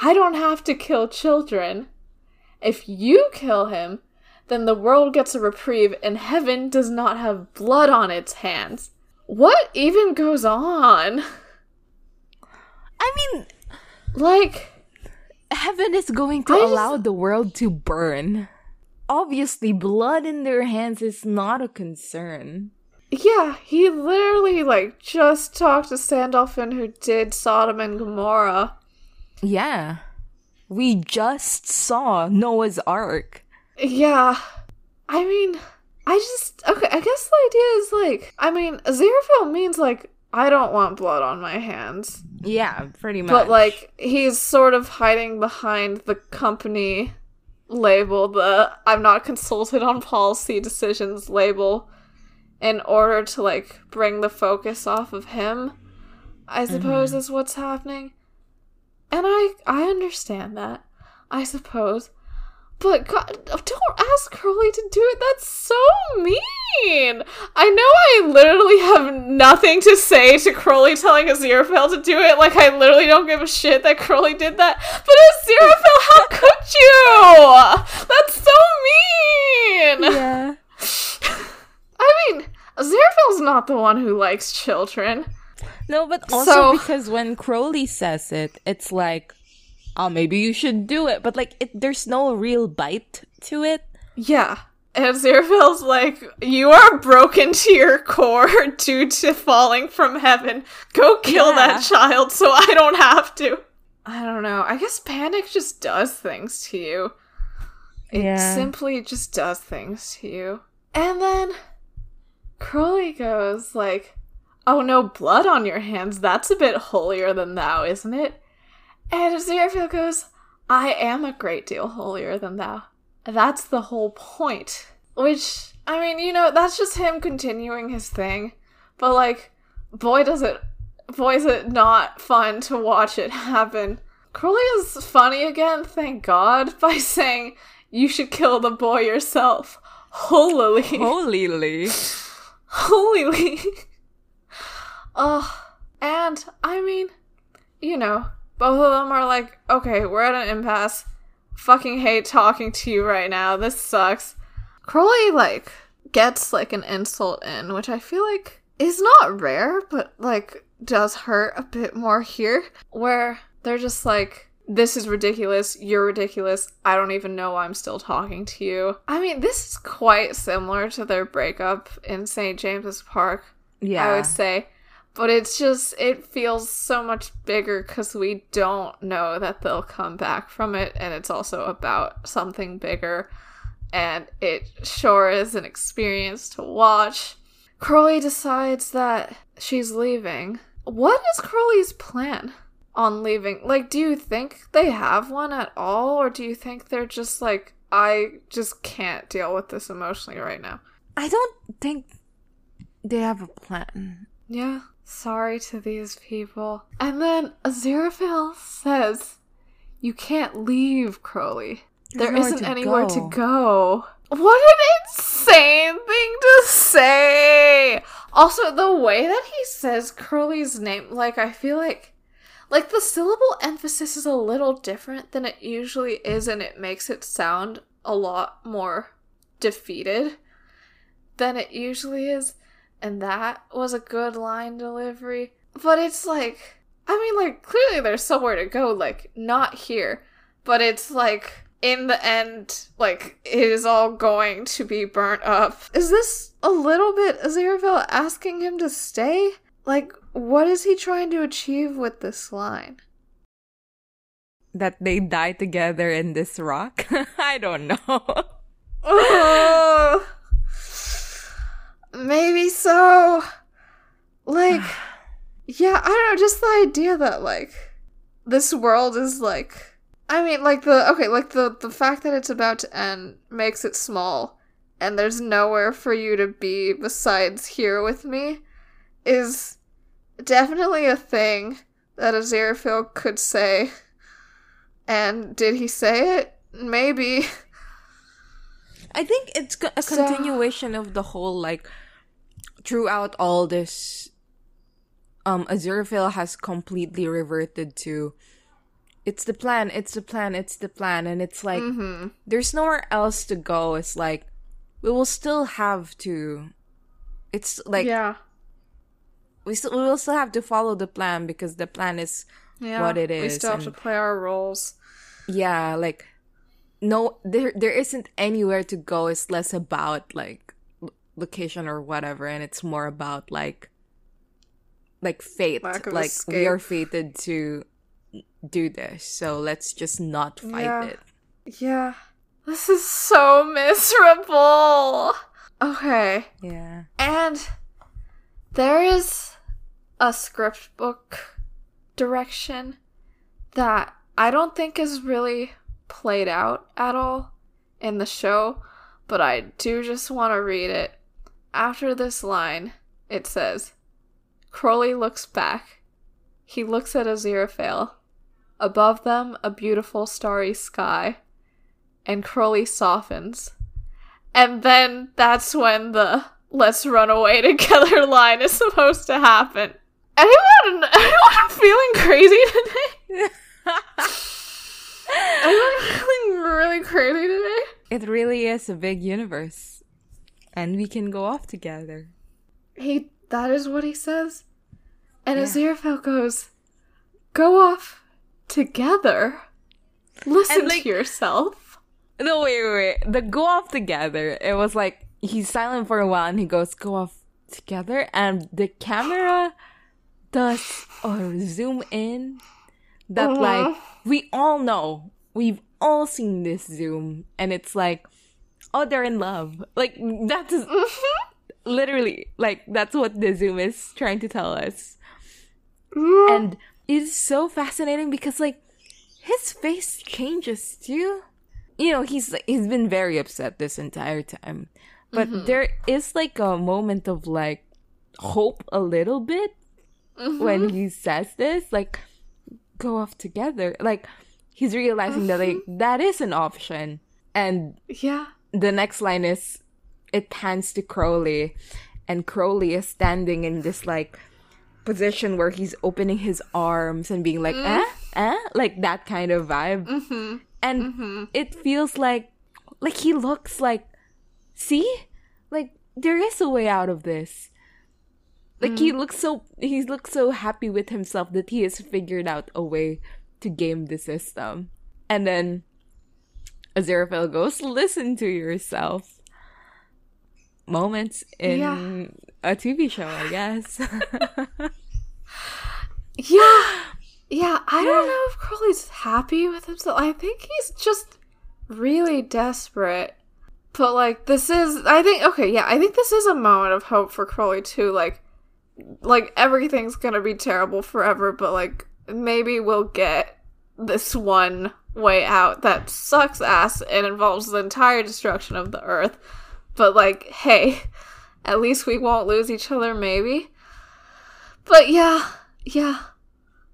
I don't have to kill children. If you kill him, then the world gets a reprieve and heaven does not have blood on its hands. What even goes on? I mean, Like, heaven is going to I just- allow the world to burn. Obviously, blood in their hands is not a concern. yeah, he literally, like, just talked to Sandalphon who did Sodom and Gomorrah. Yeah. We just saw Noah's Ark. Yeah. I mean, I just okay, I guess the idea is like I mean, Aziraphale means like I don't want blood on my hands. Yeah, pretty much. But like he's sort of hiding behind the company label, the I'm not consulted on policy decisions label in order to like bring the focus off of him. I mm-hmm. suppose is what's happening. And I I understand that. I suppose. But God, oh, don't ask Crowley to do it. That's so mean. I know I literally have nothing to say to Crowley telling Aziraphale to do it. Like I literally don't give a shit that Crowley did that. But Aziraphale, how could you? That's so mean. yeah. I mean, Aziraphale's not the one who likes children. No, but also So- because when Crowley says it, it's like, oh, maybe you should do it. But like, it, there's no real bite to it. Yeah. And Aziraphale's like, you are broken to your core due to falling from heaven. Go kill that child so I don't have to. I don't know. I guess panic just does things to you. It Yeah. simply just does things to you. And then Crowley goes like, "Oh no, blood on your hands. That's a bit holier than thou, isn't it?" And Aziraphale goes, "I am a great deal holier than thou. That's the whole point." Which I mean, you know, that's just him continuing his thing. But like, boy, does it, boy, is it not fun to watch it happen. Crowley is funny again, thank God, by saying you should kill the boy yourself. Holily. Holy. Holily. oh, and I mean, you know, both of them are like, okay, we're at an impasse. Fucking hate talking to you right now. This sucks. Crowley, like, gets, like, an insult in, which I feel like is not rare, but, like, does hurt a bit more here, where they're just like, this is ridiculous. You're ridiculous. I don't even know why I'm still talking to you. I mean, this is quite similar to their breakup in St. James's Park, Yeah. I would say. But it's just, it feels so much bigger because we don't know that they'll come back from it. And it's also about something bigger. And it sure is an experience to watch. Crowley decides that she's leaving. What is Crowley's plan on leaving? Like, do you think they have one at all? Or do you think they're just like, I just can't deal with this emotionally right now? I don't think they have a plan. Yeah, sorry to these people. And then Aziraphale says, You can't leave, Crowley. There's There isn't to anywhere go." to go. What an insane thing to say! Also, the way that he says Crowley's name, like, I feel like. Like, the syllable emphasis is a little different than it usually is, and it makes it sound a lot more defeated than it usually is. And that was a good line delivery. But it's like, I mean, like, clearly there's somewhere to go, like, not here. But it's like, in the end, like, it is all going to be burnt up. Is this a little bit Aziraphale asking him to stay? Like, what is he trying to achieve with this line? That they die together in this rock? I don't know. Maybe so. Like, yeah, I don't know, just the idea that, like, this world is like. I mean, like, the. Okay, like, the, the fact that it's about to end makes it small, and there's nowhere for you to be besides here with me, is definitely a thing that Aziraphale could say. And did he say it? Maybe. I think it's a So- continuation of the whole like throughout all this um Aziraphale has completely reverted to it's the plan, it's the plan, it's the plan, and it's like Mm-hmm. there's nowhere else to go. It's like we will still have to. It's like yeah. we still we will still have to follow the plan because the plan is Yeah. what it is. We still have to play our roles. yeah like no there there isn't anywhere to go. It's less about like location or whatever, and it's more about like like fate. Like we are fated to do this, so let's just not fight Yeah. it. Yeah. This is so miserable. Okay. Yeah. And there is a script book direction that I don't think is really played out at all in the show, but I do just want to read it. After this line, it says Crowley looks back. He looks at Aziraphale. Above them, a beautiful starry sky. And Crowley softens. And then that's when the let's run away together line is supposed to happen. Anyone, anyone feeling crazy today? Anyone feeling really crazy today? It really is a big universe. And we can go off together. He, that is what he says. And Yeah. Aziraphale goes, go off together. Listen And, like- to yourself. No, wait, wait, wait. The go off together, it was like he's silent for a while and he goes, go off together. And the camera does or zoom in that, Uh-huh. like, we all know. We've all seen this zoom. And it's like, oh, they're in love. Like, that's mm-hmm. literally, like, that's what the zoom is trying to tell us. Mm-hmm. and it's so fascinating because like his face changes too. You know he's he's been very upset this entire time. But mm-hmm. there is like a moment of like hope a little bit when he says this like go off together. Like he's realizing that like that is an option. And yeah. The next line is it pans to Crowley. And Crowley is standing in this like position where he's opening his arms and being like eh? Eh? Like that kind of vibe. And it feels like like he looks like see? Like there is a way out of this. Like he looks so he looks so happy with himself that he has figured out a way to game the system. And then Aziraphale goes, listen to yourself. Moments in Yeah. a TV show, I guess. Yeah. Yeah, I don't know if Crowley's happy with himself. I think he's just really desperate. But like this is I think okay, yeah, I think this is a moment of hope for Crowley too. Like like everything's gonna be terrible forever, but like maybe we'll get this one way out that sucks ass and involves the entire destruction of the earth. But like, hey, at least we won't lose each other, maybe. But yeah, yeah.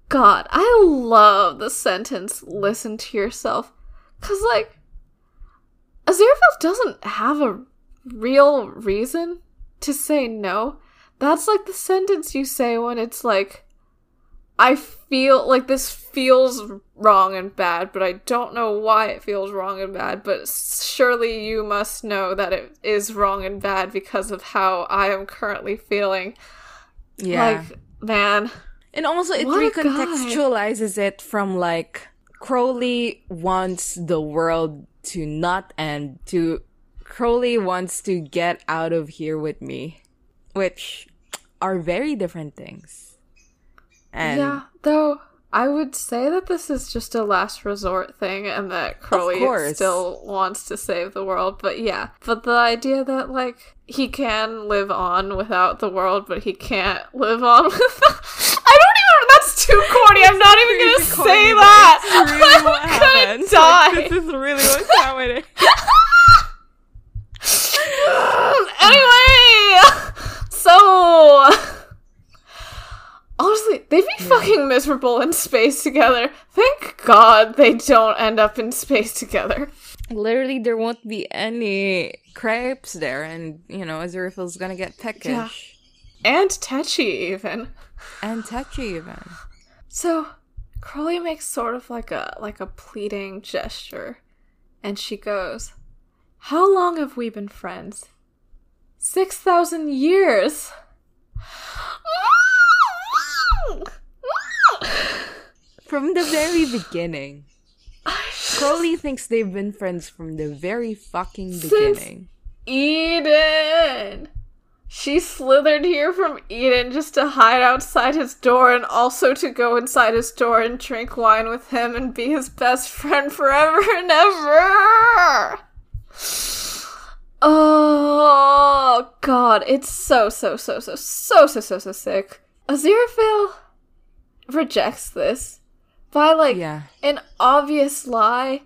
God, I love the sentence listen to yourself. Cause like Aziraphale doesn't have a real reason to say no. That's like the sentence you say when it's like I feel like this feels wrong and bad, but I don't know why it feels wrong and bad, but surely you must know that it is wrong and bad because of how I am currently feeling. yeah. Like, man. and also, it recontextualizes it from like Crowley wants the world to not end, to Crowley wants to get out of here with me, which are very different things. And yeah, though I would say that this is just a last resort thing and that Crowley still wants to save the world. But yeah, but the idea that like he can live on without the world, but he can't live on with. I don't even. That's too corny. I'm not even gonna say that. really I'm gonna happens. die. Like, this is really what's happening. anyway, so honestly, they'd be fucking miserable in space together. Thank God they don't end up in space together. Literally, there won't be any crepes there, and you know, Aziraphale's gonna get peckish Yeah. And touchy, even. and touchy even. So Crowley makes sort of like a like a pleading gesture, and she goes, "How long have we been friends? Six thousand years." Ah! from the very beginning. Crowley thinks they've been friends from the very fucking beginning. Since Eden! She slithered here from Eden just to hide outside his door and also to go inside his door and drink wine with him and be his best friend forever and ever! Oh, God. It's so, so, so, so, so, so, so, so sick. Aziraphale rejects this by like Yeah. an obvious lie.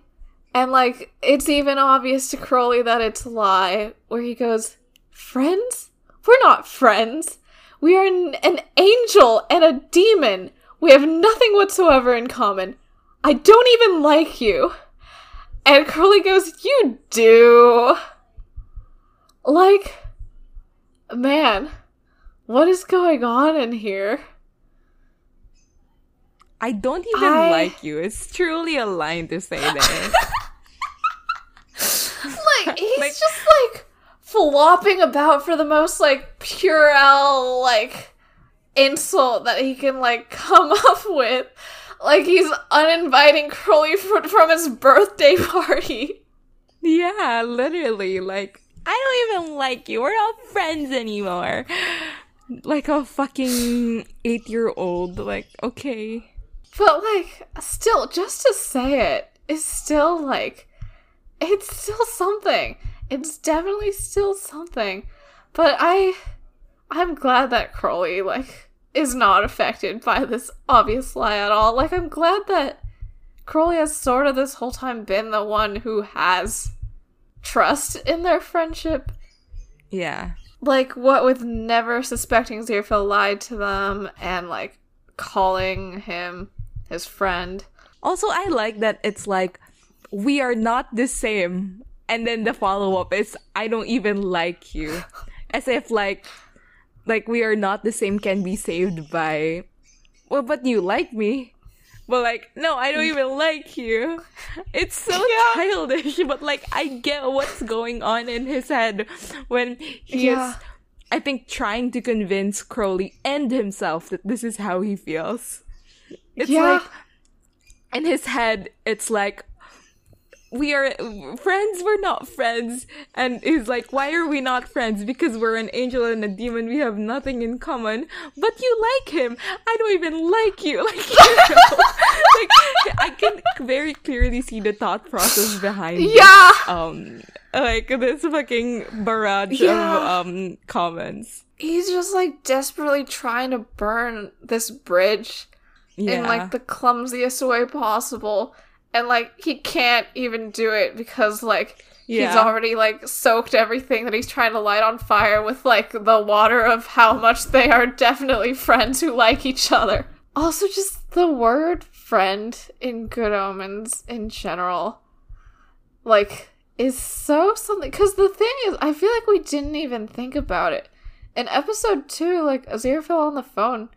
And like it's even obvious to Crowley that it's a lie, where he goes, Friends? We're not friends. We are an, an angel and a demon. We have nothing whatsoever in common. I don't even like you. And Crowley goes, You do. Like, man, what is going on in here? I don't even I- like you. It's truly a line to say that. like he's Like- just like flopping about for the most like puerile like insult that he can like come up with like he's uninviting crowley from, from his birthday party yeah, literally. Like, I don't even like you. We're not friends anymore. Like a fucking eight year old. Like, okay. but like still just to say it is still like it's still something it's definitely still something but i i'm glad that crowley like is not affected by this obvious lie at all like i'm glad that crowley has sort of this whole time been the one who has trust in their friendship Yeah. Like what with never suspecting Aziraphale lied to them and like calling him his friend Also, I like that it's like, we are not the same. And then the follow up is, I don't even like you. As if like, like we are not the same can be saved by, well, but you like me. But like, no, I don't mm. even like you. It's so childish, but like, I get what's going on in his head when he Yeah. is, I think, trying to convince Crowley and himself that this is how he feels. It's Yeah. like, in his head, it's like, we are friends, we're not friends. And he's like, why are we not friends? Because we're an angel and a demon, we have nothing in common. But you like him. I don't even like you. Like, you know? like I can very clearly see the thought process behind this, yeah um like this fucking barrage Yeah. of um comments. he's just like desperately trying to burn this bridge Yeah. in like the clumsiest way possible and like he can't even do it because like he's already like soaked everything that he's trying to light on fire with like the water of how much they are definitely friends who like each other. Also just the word friend in good omens in general like is so something because the thing is i feel like we didn't even think about it. In episode 2 like aziraphale on the phone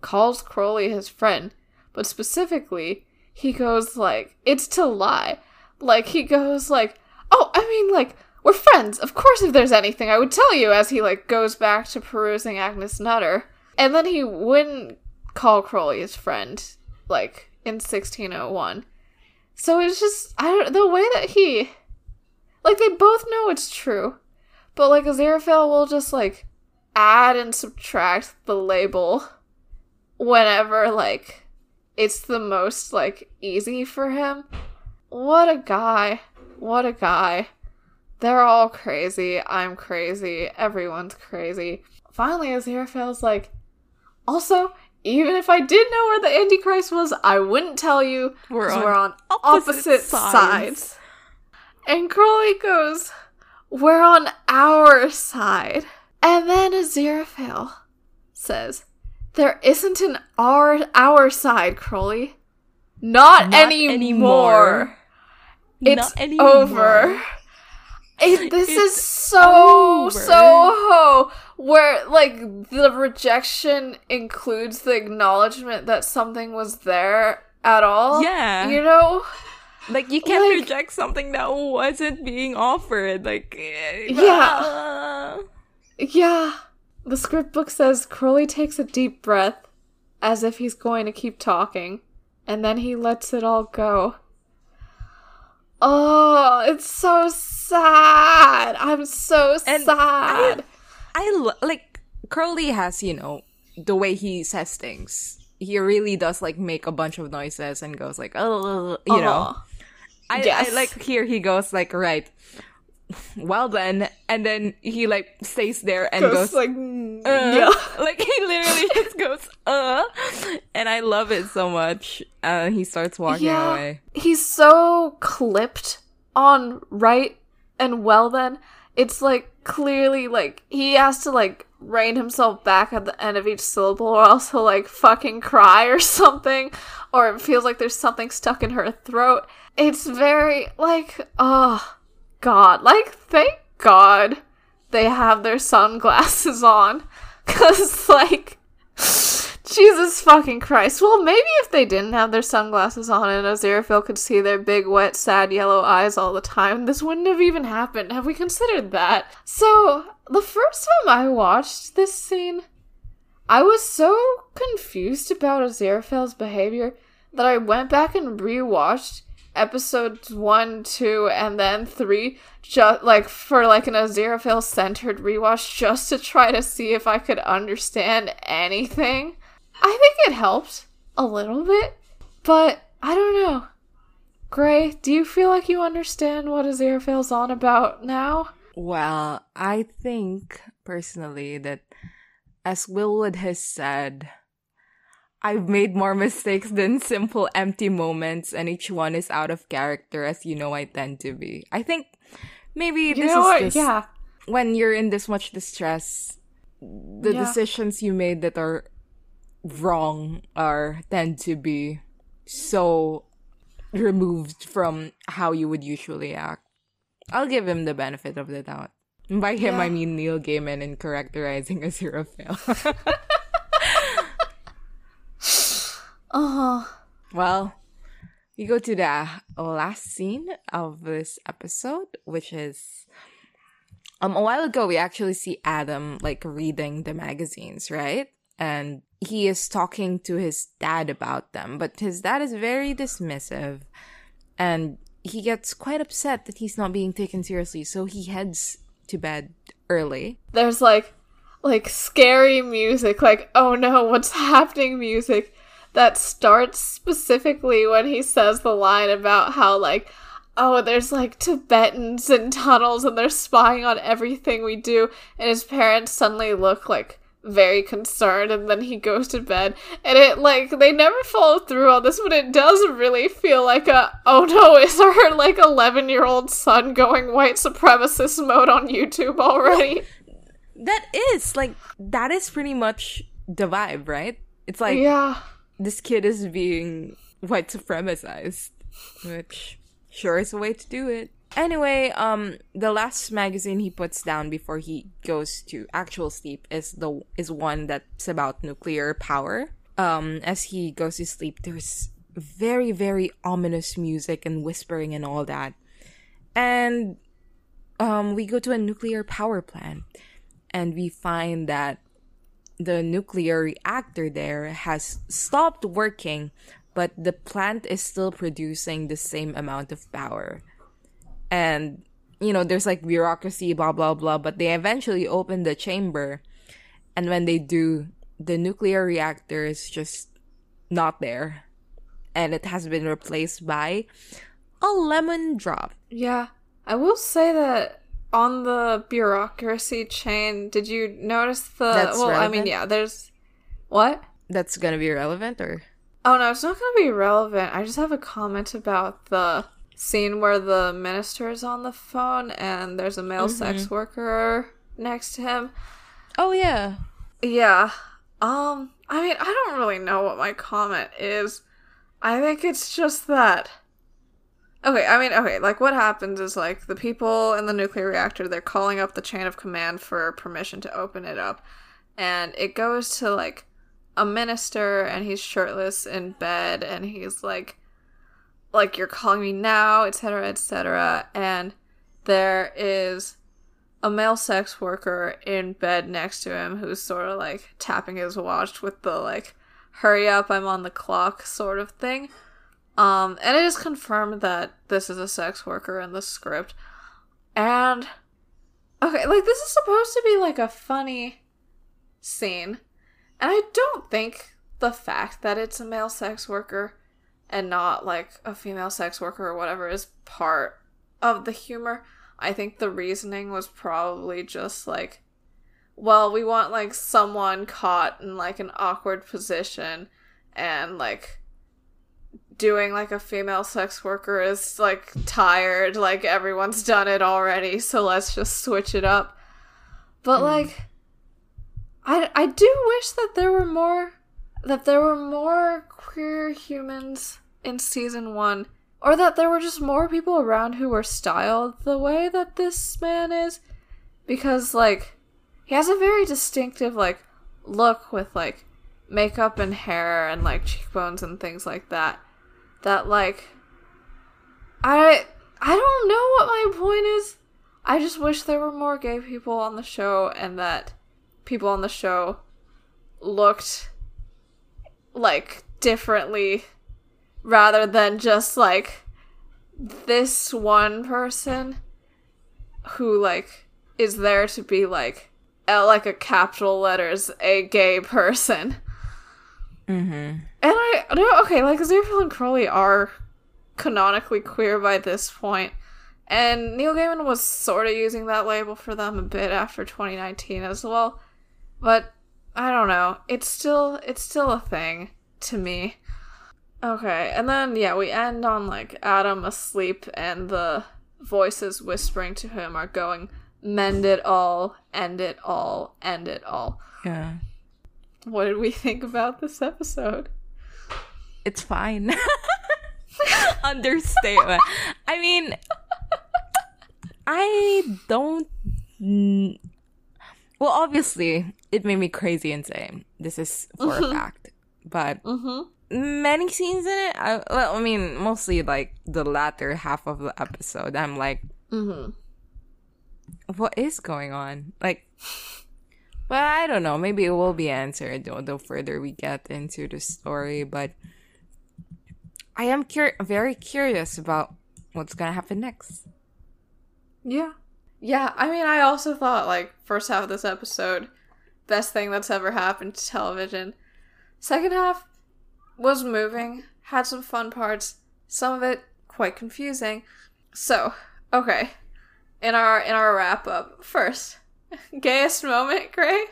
calls crowley his friend but specifically he goes like it's to lie. Like he goes like oh i mean like we're friends. Of course if there's anything i would tell you as he like goes back to perusing agnes nutter. And then he wouldn't call crowley his friend like in 1601 so it's just i don't the way that he like they both know it's true. But like aziraphale will just like add and subtract the label whenever like it's the most like easy for him. What a guy. What a guy. They're all crazy. I'm crazy. Everyone's crazy. Finally, Aziraphale's like, also, even if I did know where the Antichrist was, I wouldn't tell you. We're on we're on opposite opposite, sides." sides. And Crowley goes, We're on our side. And then Aziraphale says, There isn't an our our side, Crowley. Not, Not anymore. anymore. It's Not anymore. over. It, this is so over. so ho where like the rejection includes the acknowledgement that something was there at all. Yeah. You know? Like you can't Like- reject something that wasn't being offered. Like eh, Yeah. ah. Yeah. The script book says Crowley takes a deep breath as if he's going to keep talking, and then he lets it all go. Oh, it's so sad. I'm so And sad. I lo- like Crowley has, you know, the way he says things. He really does like make a bunch of noises and goes like, oh, you know. Uh-huh. I, Yes. I like here he goes like, right. Well then, and then he like stays there and goes, Goes like, mm, uh, yeah. like he literally just goes, uh, and I love it so much. And he starts walking Yeah. away. He's so clipped on right and well then. It's like clearly like he has to like rein himself back at the end of each syllable or else he'll like fucking cry or something. Or it feels like there's something stuck in her throat. It's very like oh god. Like thank God they have their sunglasses on. Cause like Jesus fucking Christ. Well, maybe if they didn't have their sunglasses on and Aziraphale could see their big, wet, sad yellow eyes all the time, this wouldn't have even happened. Have we considered that? So, the first time I watched this scene, I was so confused about Aziraphale's behavior that I went back and rewatched episodes 1, 2, and then 3 just like for like an Aziraphale centered rewatch just to try to see if I could understand anything. I think it helped a little bit, but I don't know. Grey, do you feel like you understand what Aziraphale's on about now? Well, I think personally that, as Willwood has said, I've made more mistakes than simple empty moments, and each one is out of character, as you know I tend to be. I think maybe You this is what? just Yeah. when you're in this much distress, the Yeah. decisions you made that are wrong are tend to be so removed from how you would usually act. I'll give him the benefit of the doubt. And By him, Yeah. I mean Neil Gaiman in characterizing Aziraphale. Uh-huh. well, we go to the last scene of this episode, which is um a while ago we actually see Adam like reading the magazines, right? And he is talking to his dad about them, but his dad is very dismissive and he gets quite upset that he's not being taken seriously, so he heads to bed early. There's like like scary music, like oh no, what's happening music that starts specifically when he says the line about how like oh there's like Tibetans and tunnels and they're spying on everything we do. And his parents suddenly look like very concerned and then he goes to bed. And it like they never follow through on this but it does really feel like a oh no is our like 11 year old son going white supremacist mode on youtube already? That is like that is pretty much the vibe, right? It's like yeah this kid is being white supremacized, which sure is a way to do it. Anyway, um, the last magazine he puts down before he goes to actual sleep is the is one that's about nuclear power. Um, as he goes to sleep, there's very very ominous music and whispering and all that, and um, we go to a nuclear power plant, and we find that the nuclear reactor there has stopped working, but the plant is still producing the same amount of power. And, you know, there's like bureaucracy, blah, blah, blah, but they eventually open the chamber. And when they do, the nuclear reactor is just not there. And it has been replaced by a lemon drop. Yeah, I will say that on the bureaucracy chain, did you notice the? That's well, I mean, yeah. There's what? That's gonna be relevant, or? Oh no, it's not going to be relevant. I just have a comment about the scene where the minister is on the phone and there's a male sex worker next to him. Oh, yeah. Yeah. Um, I mean, I don't really know what my comment is. I think it's just that. Okay, I mean, okay, like what happens is like the people in the nuclear reactor, they're calling up the chain of command for permission to open it up. And it goes to like a minister and he's shirtless in bed and he's like like you're calling me now, etc., etc. And there is a male sex worker in bed next to him who's sort of like tapping his watch with the like hurry up, I'm on the clock sort of thing. Um, and it is confirmed that this is a sex worker in the script. And okay, like this is supposed to be like a funny scene. And I don't think the fact that it's a male sex worker and not like a female sex worker or whatever is part of the humor. I think the reasoning was probably just like, well, we want like someone caught in like an awkward position and like doing like a female sex worker is like tired, like everyone's done it already, so let's just switch it up. But mm. like I I do wish that there were more that there were more queer humans in season 1 or that there were just more people around who were styled the way that this man is because like he has a very distinctive like look with like makeup and hair and like cheekbones and things like that that like I I don't know what my point is. I just wish there were more gay people on the show and that people on the show looked like differently rather than just like this one person who like is there to be like like a capital letters a gay person Mm-hmm. And I no okay, like Aziraphale and Crowley are canonically queer by this point, and Neil Gaiman was sort of using that label for them a bit after 2019 as well. But I don't know, it's still it's still a thing to me. Okay, and then yeah, we end on like Adam asleep and the voices whispering to him are going, "Mend it all, end it all, end it all." Yeah. What did we think about this episode? It's fine. Understatement. I mean, I don't. Well, obviously, it made me crazy insane. This is for mm-hmm. a fact. But mm-hmm. many scenes in it, I, well, I mean, mostly like the latter half of the episode, I'm like, mm-hmm. what is going on? Like, but I don't know. Maybe it will be answered the, the further we get into the story. But I am cur- very curious about what's gonna happen next. Yeah, yeah. I mean, I also thought like first half of this episode, best thing that's ever happened to television. Second half was moving, had some fun parts. Some of it quite confusing. So, okay, in our in our wrap up first Gayest moment, Grey?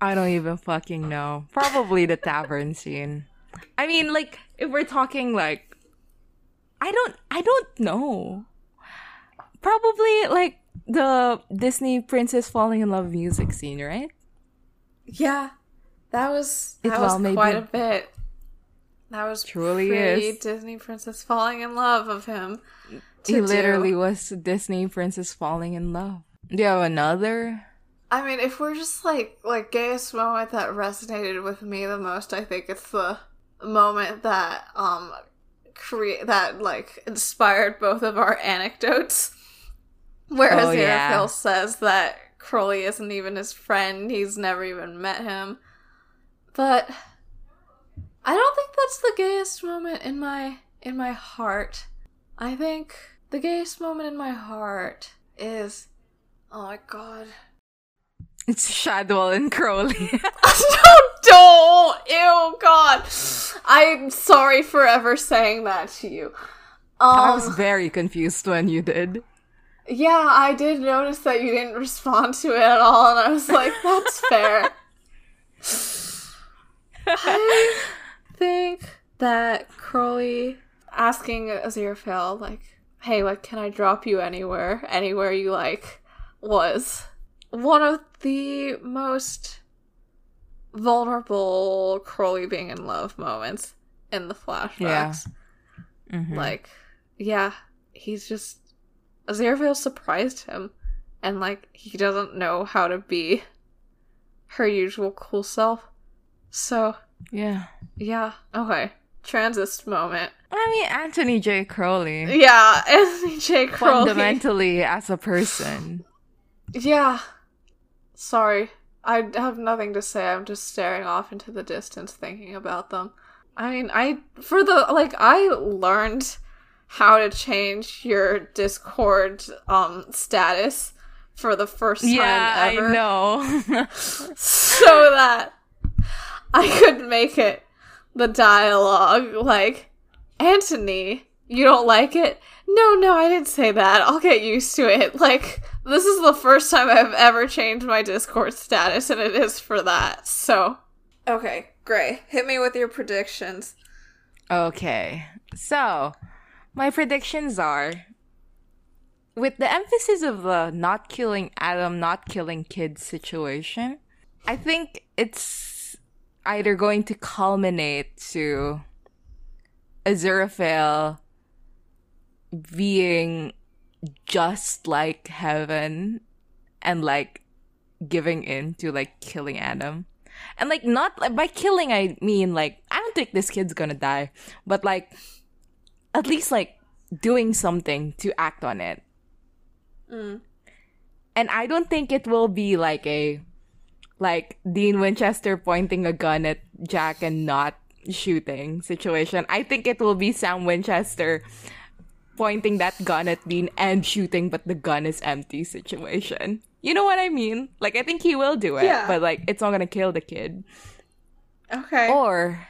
I don't even fucking know. Probably the tavern scene. I mean, like, if we're talking like I don't I don't know. Probably like the Disney princess falling in love music scene, right? Yeah. That was that was well, quite a bit. That was truly is Disney princess falling in love of him. He literally do. was Disney princess falling in love. Do you have another? I mean, if we're just like like gayest moment that resonated with me the most, I think it's the moment that um create that like inspired both of our anecdotes. Whereas oh, yeah. says that Crowley isn't even his friend, he's never even met him. But I don't think that's the gayest moment in my in my heart. I think the gayest moment in my heart is Oh my god. It's Shadwell and Crowley. don't, don't! Ew, God. I'm sorry for ever saying that to you. Um, I was very confused when you did. Yeah, I did notice that you didn't respond to it at all, and I was like, that's fair. I think that Crowley asking Aziraphale, like, hey, like, can I drop you anywhere? Anywhere you like? Was one of the most vulnerable Crowley being in love moments in the flashbacks. Yeah. Mm-hmm. Like, yeah, he's just Aziraphale surprised him, and like he doesn't know how to be her usual cool self. So Yeah. Yeah. Okay. Transist moment. I mean, Anthony J. Crowley. Yeah, Anthony J. Crowley. Fundamentally, as a person. Yeah. Sorry. I have nothing to say. I'm just staring off into the distance thinking about them. I mean, I for the like I learned how to change your Discord um status for the first time Yeah, ever I know. so that I could make it the dialogue like Anthony, you don't like it? No, no, I didn't say that. I'll get used to it. Like this is the first time I've ever changed my Discord status and it is for that. So Okay, Grey, hit me with your predictions. okay. So, my predictions are with the emphasis of the not killing Adam, not killing kids situation, I think it's either going to culminate to Aziraphale being just like heaven and like giving in to like killing Adam. And like not like, by killing I mean like I don't think this kid's gonna die, but like at least like doing something to act on it. Mm. And I don't think it will be like a like Dean Winchester pointing a gun at Jack and not shooting situation. I think it will be Sam Winchester pointing that gun at Dean and shooting, but the gun is empty situation. You know what I mean? Like I think he will do it, Yeah. but like it's not gonna kill the kid. Okay. Or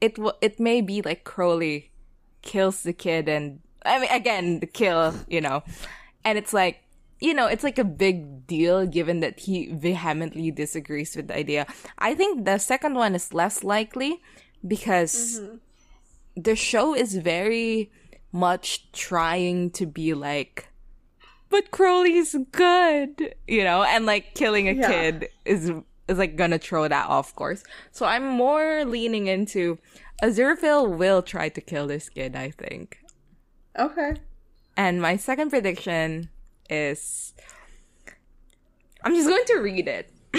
it will it may be like Crowley kills the kid and I mean again the kill, you know. And it's like you know, it's like a big deal given that he vehemently disagrees with the idea. I think the second one is less likely because mm-hmm. the show is very much trying to be like but Crowley's good, you know, and like killing a Yeah. kid is is like gonna throw that off course. So I'm more leaning into Aziraphale will try to kill this kid, I think. Okay. And my second prediction is I'm just going to read it.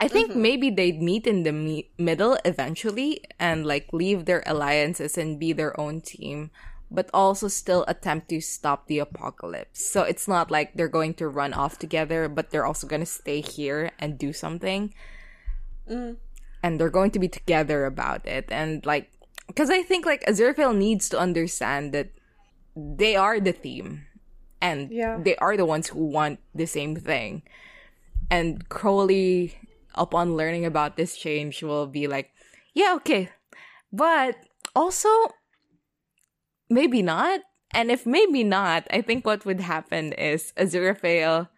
I think mm-hmm. maybe they'd meet in the me- middle eventually and like leave their alliances and be their own team, but also still attempt to stop the apocalypse. So it's not like they're going to run off together, but they're also going to stay here and do something. Mm. And they're going to be together about it. And like, because I think like Aziraphale needs to understand that they are the theme and Yeah. they are the ones who want the same thing and crowley upon learning about this change will be like yeah okay but also maybe not and if maybe not i think what would happen is aziraphale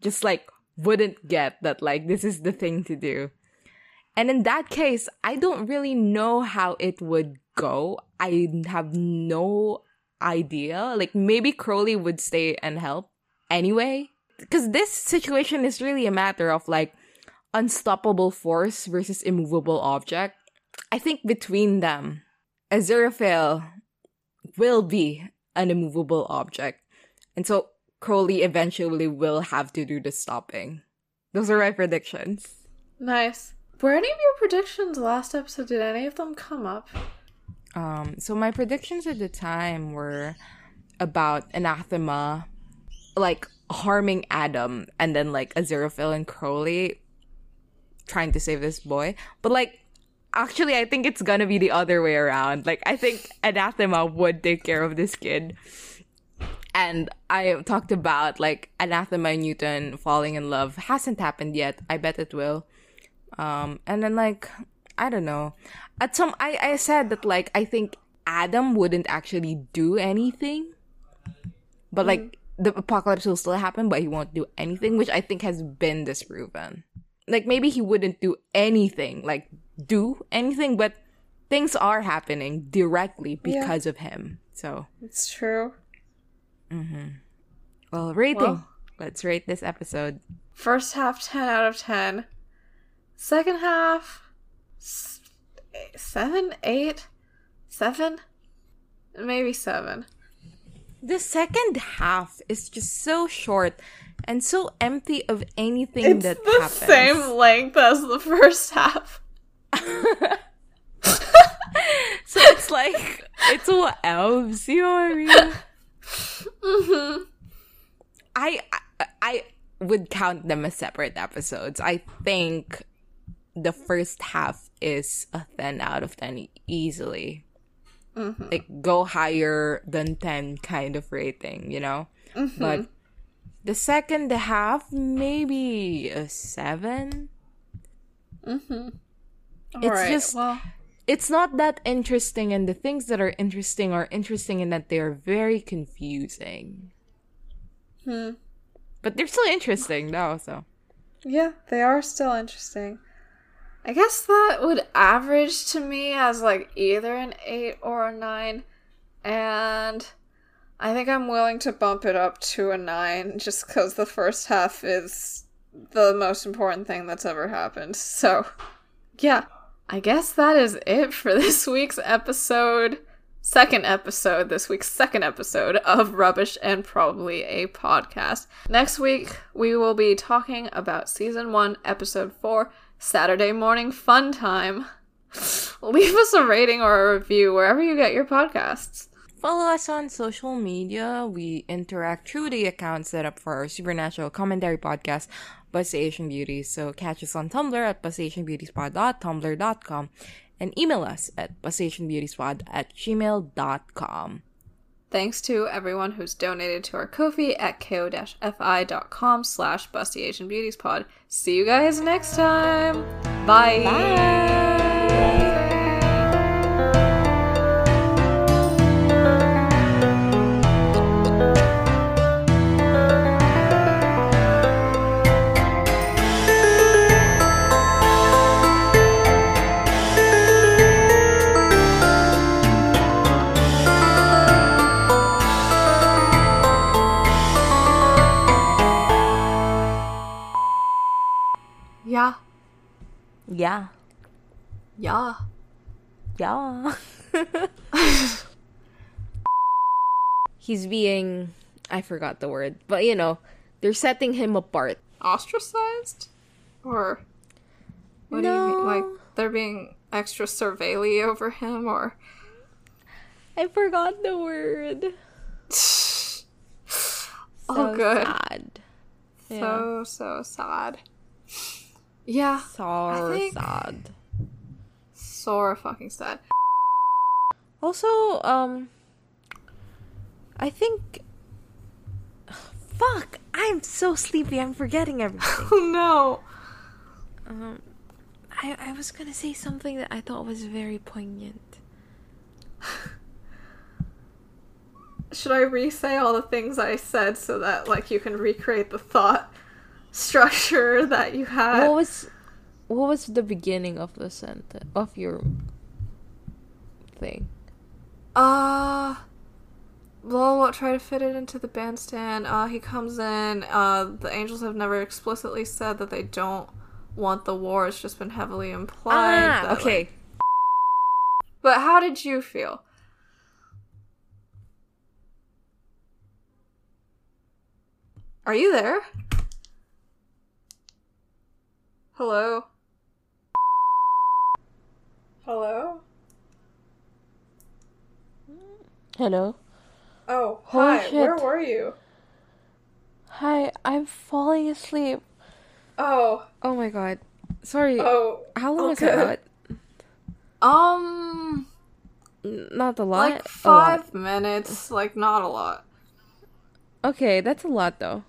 just like wouldn't get that like this is the thing to do and in that case, I don't really know how it would go. I have no idea. Like maybe Crowley would stay and help anyway. Because this situation is really a matter of like unstoppable force versus immovable object. I think between them, Aziraphale will be an immovable object. And so Crowley eventually will have to do the stopping. Those are my predictions. Nice. Were any of your predictions last episode? Did any of them come up? Um, so my predictions at the time were about anathema, like harming Adam, and then like Aziraphale and Crowley trying to save this boy. But like, actually, I think it's gonna be the other way around. Like, I think anathema would take care of this kid. And I talked about like anathema and Newton falling in love hasn't happened yet. I bet it will. Um, and then like I don't know. At some I I said that like I think Adam wouldn't actually do anything, but like the apocalypse will still happen, but he won't do anything, which I think has been disproven. Like maybe he wouldn't do anything, like do anything, but things are happening directly because of him. So It's true. Mm-hmm. well, rating. Well- Let's rate this episode. First half, 10 out of 10. Second half, s- 7, 8, 7? Maybe 7. The second half is just so short and so empty of anything It's that the happens. same length as the first half. so it's like it's all elves, you know what I mean? Mm-hmm. I, I I would count them as separate episodes. I think the first half is a 10 out of 10 easily. Mm-hmm. Like go higher than 10 kind of rating, you know? Mm-hmm. But the second half maybe a 7. Mm-hmm. It's Alright, just- well. It's not that interesting and the things that are interesting are interesting in that they're very confusing. Hmm. But they're still interesting though, so. Yeah, they are still interesting. I guess that would average to me as like either an 8 or a 9. And I think I'm willing to bump it up to a 9 just because the first half is the most important thing that's ever happened. So, yeah. I guess that is it for this week's episode. Second episode, this week's second episode of Rubbish and Probably a Podcast. Next week, we will be talking about season one, episode four, Saturday Morning Fun Time. Leave us a rating or a review wherever you get your podcasts. Follow us on social media. We interact through the account set up for our supernatural commentary podcast, Busty Asian Beauties. So catch us on Tumblr at bustyasianbeautiespod.tumblr.com and email us at bustyasianbeautiespod at gmail.com. Thanks to everyone who's donated to our Ko-fi at ko-fi.com slash Pod. See you guys next time. Bye. Bye! Yeah. Yeah. Yeah. He's being. I forgot the word. But you know, they're setting him apart. Ostracized? Or what do you mean? Like they're being extra surveilly over him or I forgot the word. Oh, So good. Sad. Yeah. so so sad. Yeah, So think- sad. so fucking sad. Also, um, I think. Fuck! I'm so sleepy. I'm forgetting everything. Oh no. um, I I was gonna say something that I thought was very poignant. Should I re-say all the things I said so that like you can recreate the thought structure that you had? what was what was the beginning of the sentence of your thing? Uh Lol won't try to fit it into the bandstand. Uh he comes in, uh the angels have never explicitly said that they don't want the war. It's just been heavily implied. Ah, that, okay. like- but how did you feel? Are you there? Hello? Hello? Hello. Oh, Holy hi. Where were you? Hi. I'm falling asleep. Oh, Oh my god. Sorry. oh. How long was okay. that? Um, N- Not a lot. like A lot. five minutes. Like not a lot. Okay, that's a lot though.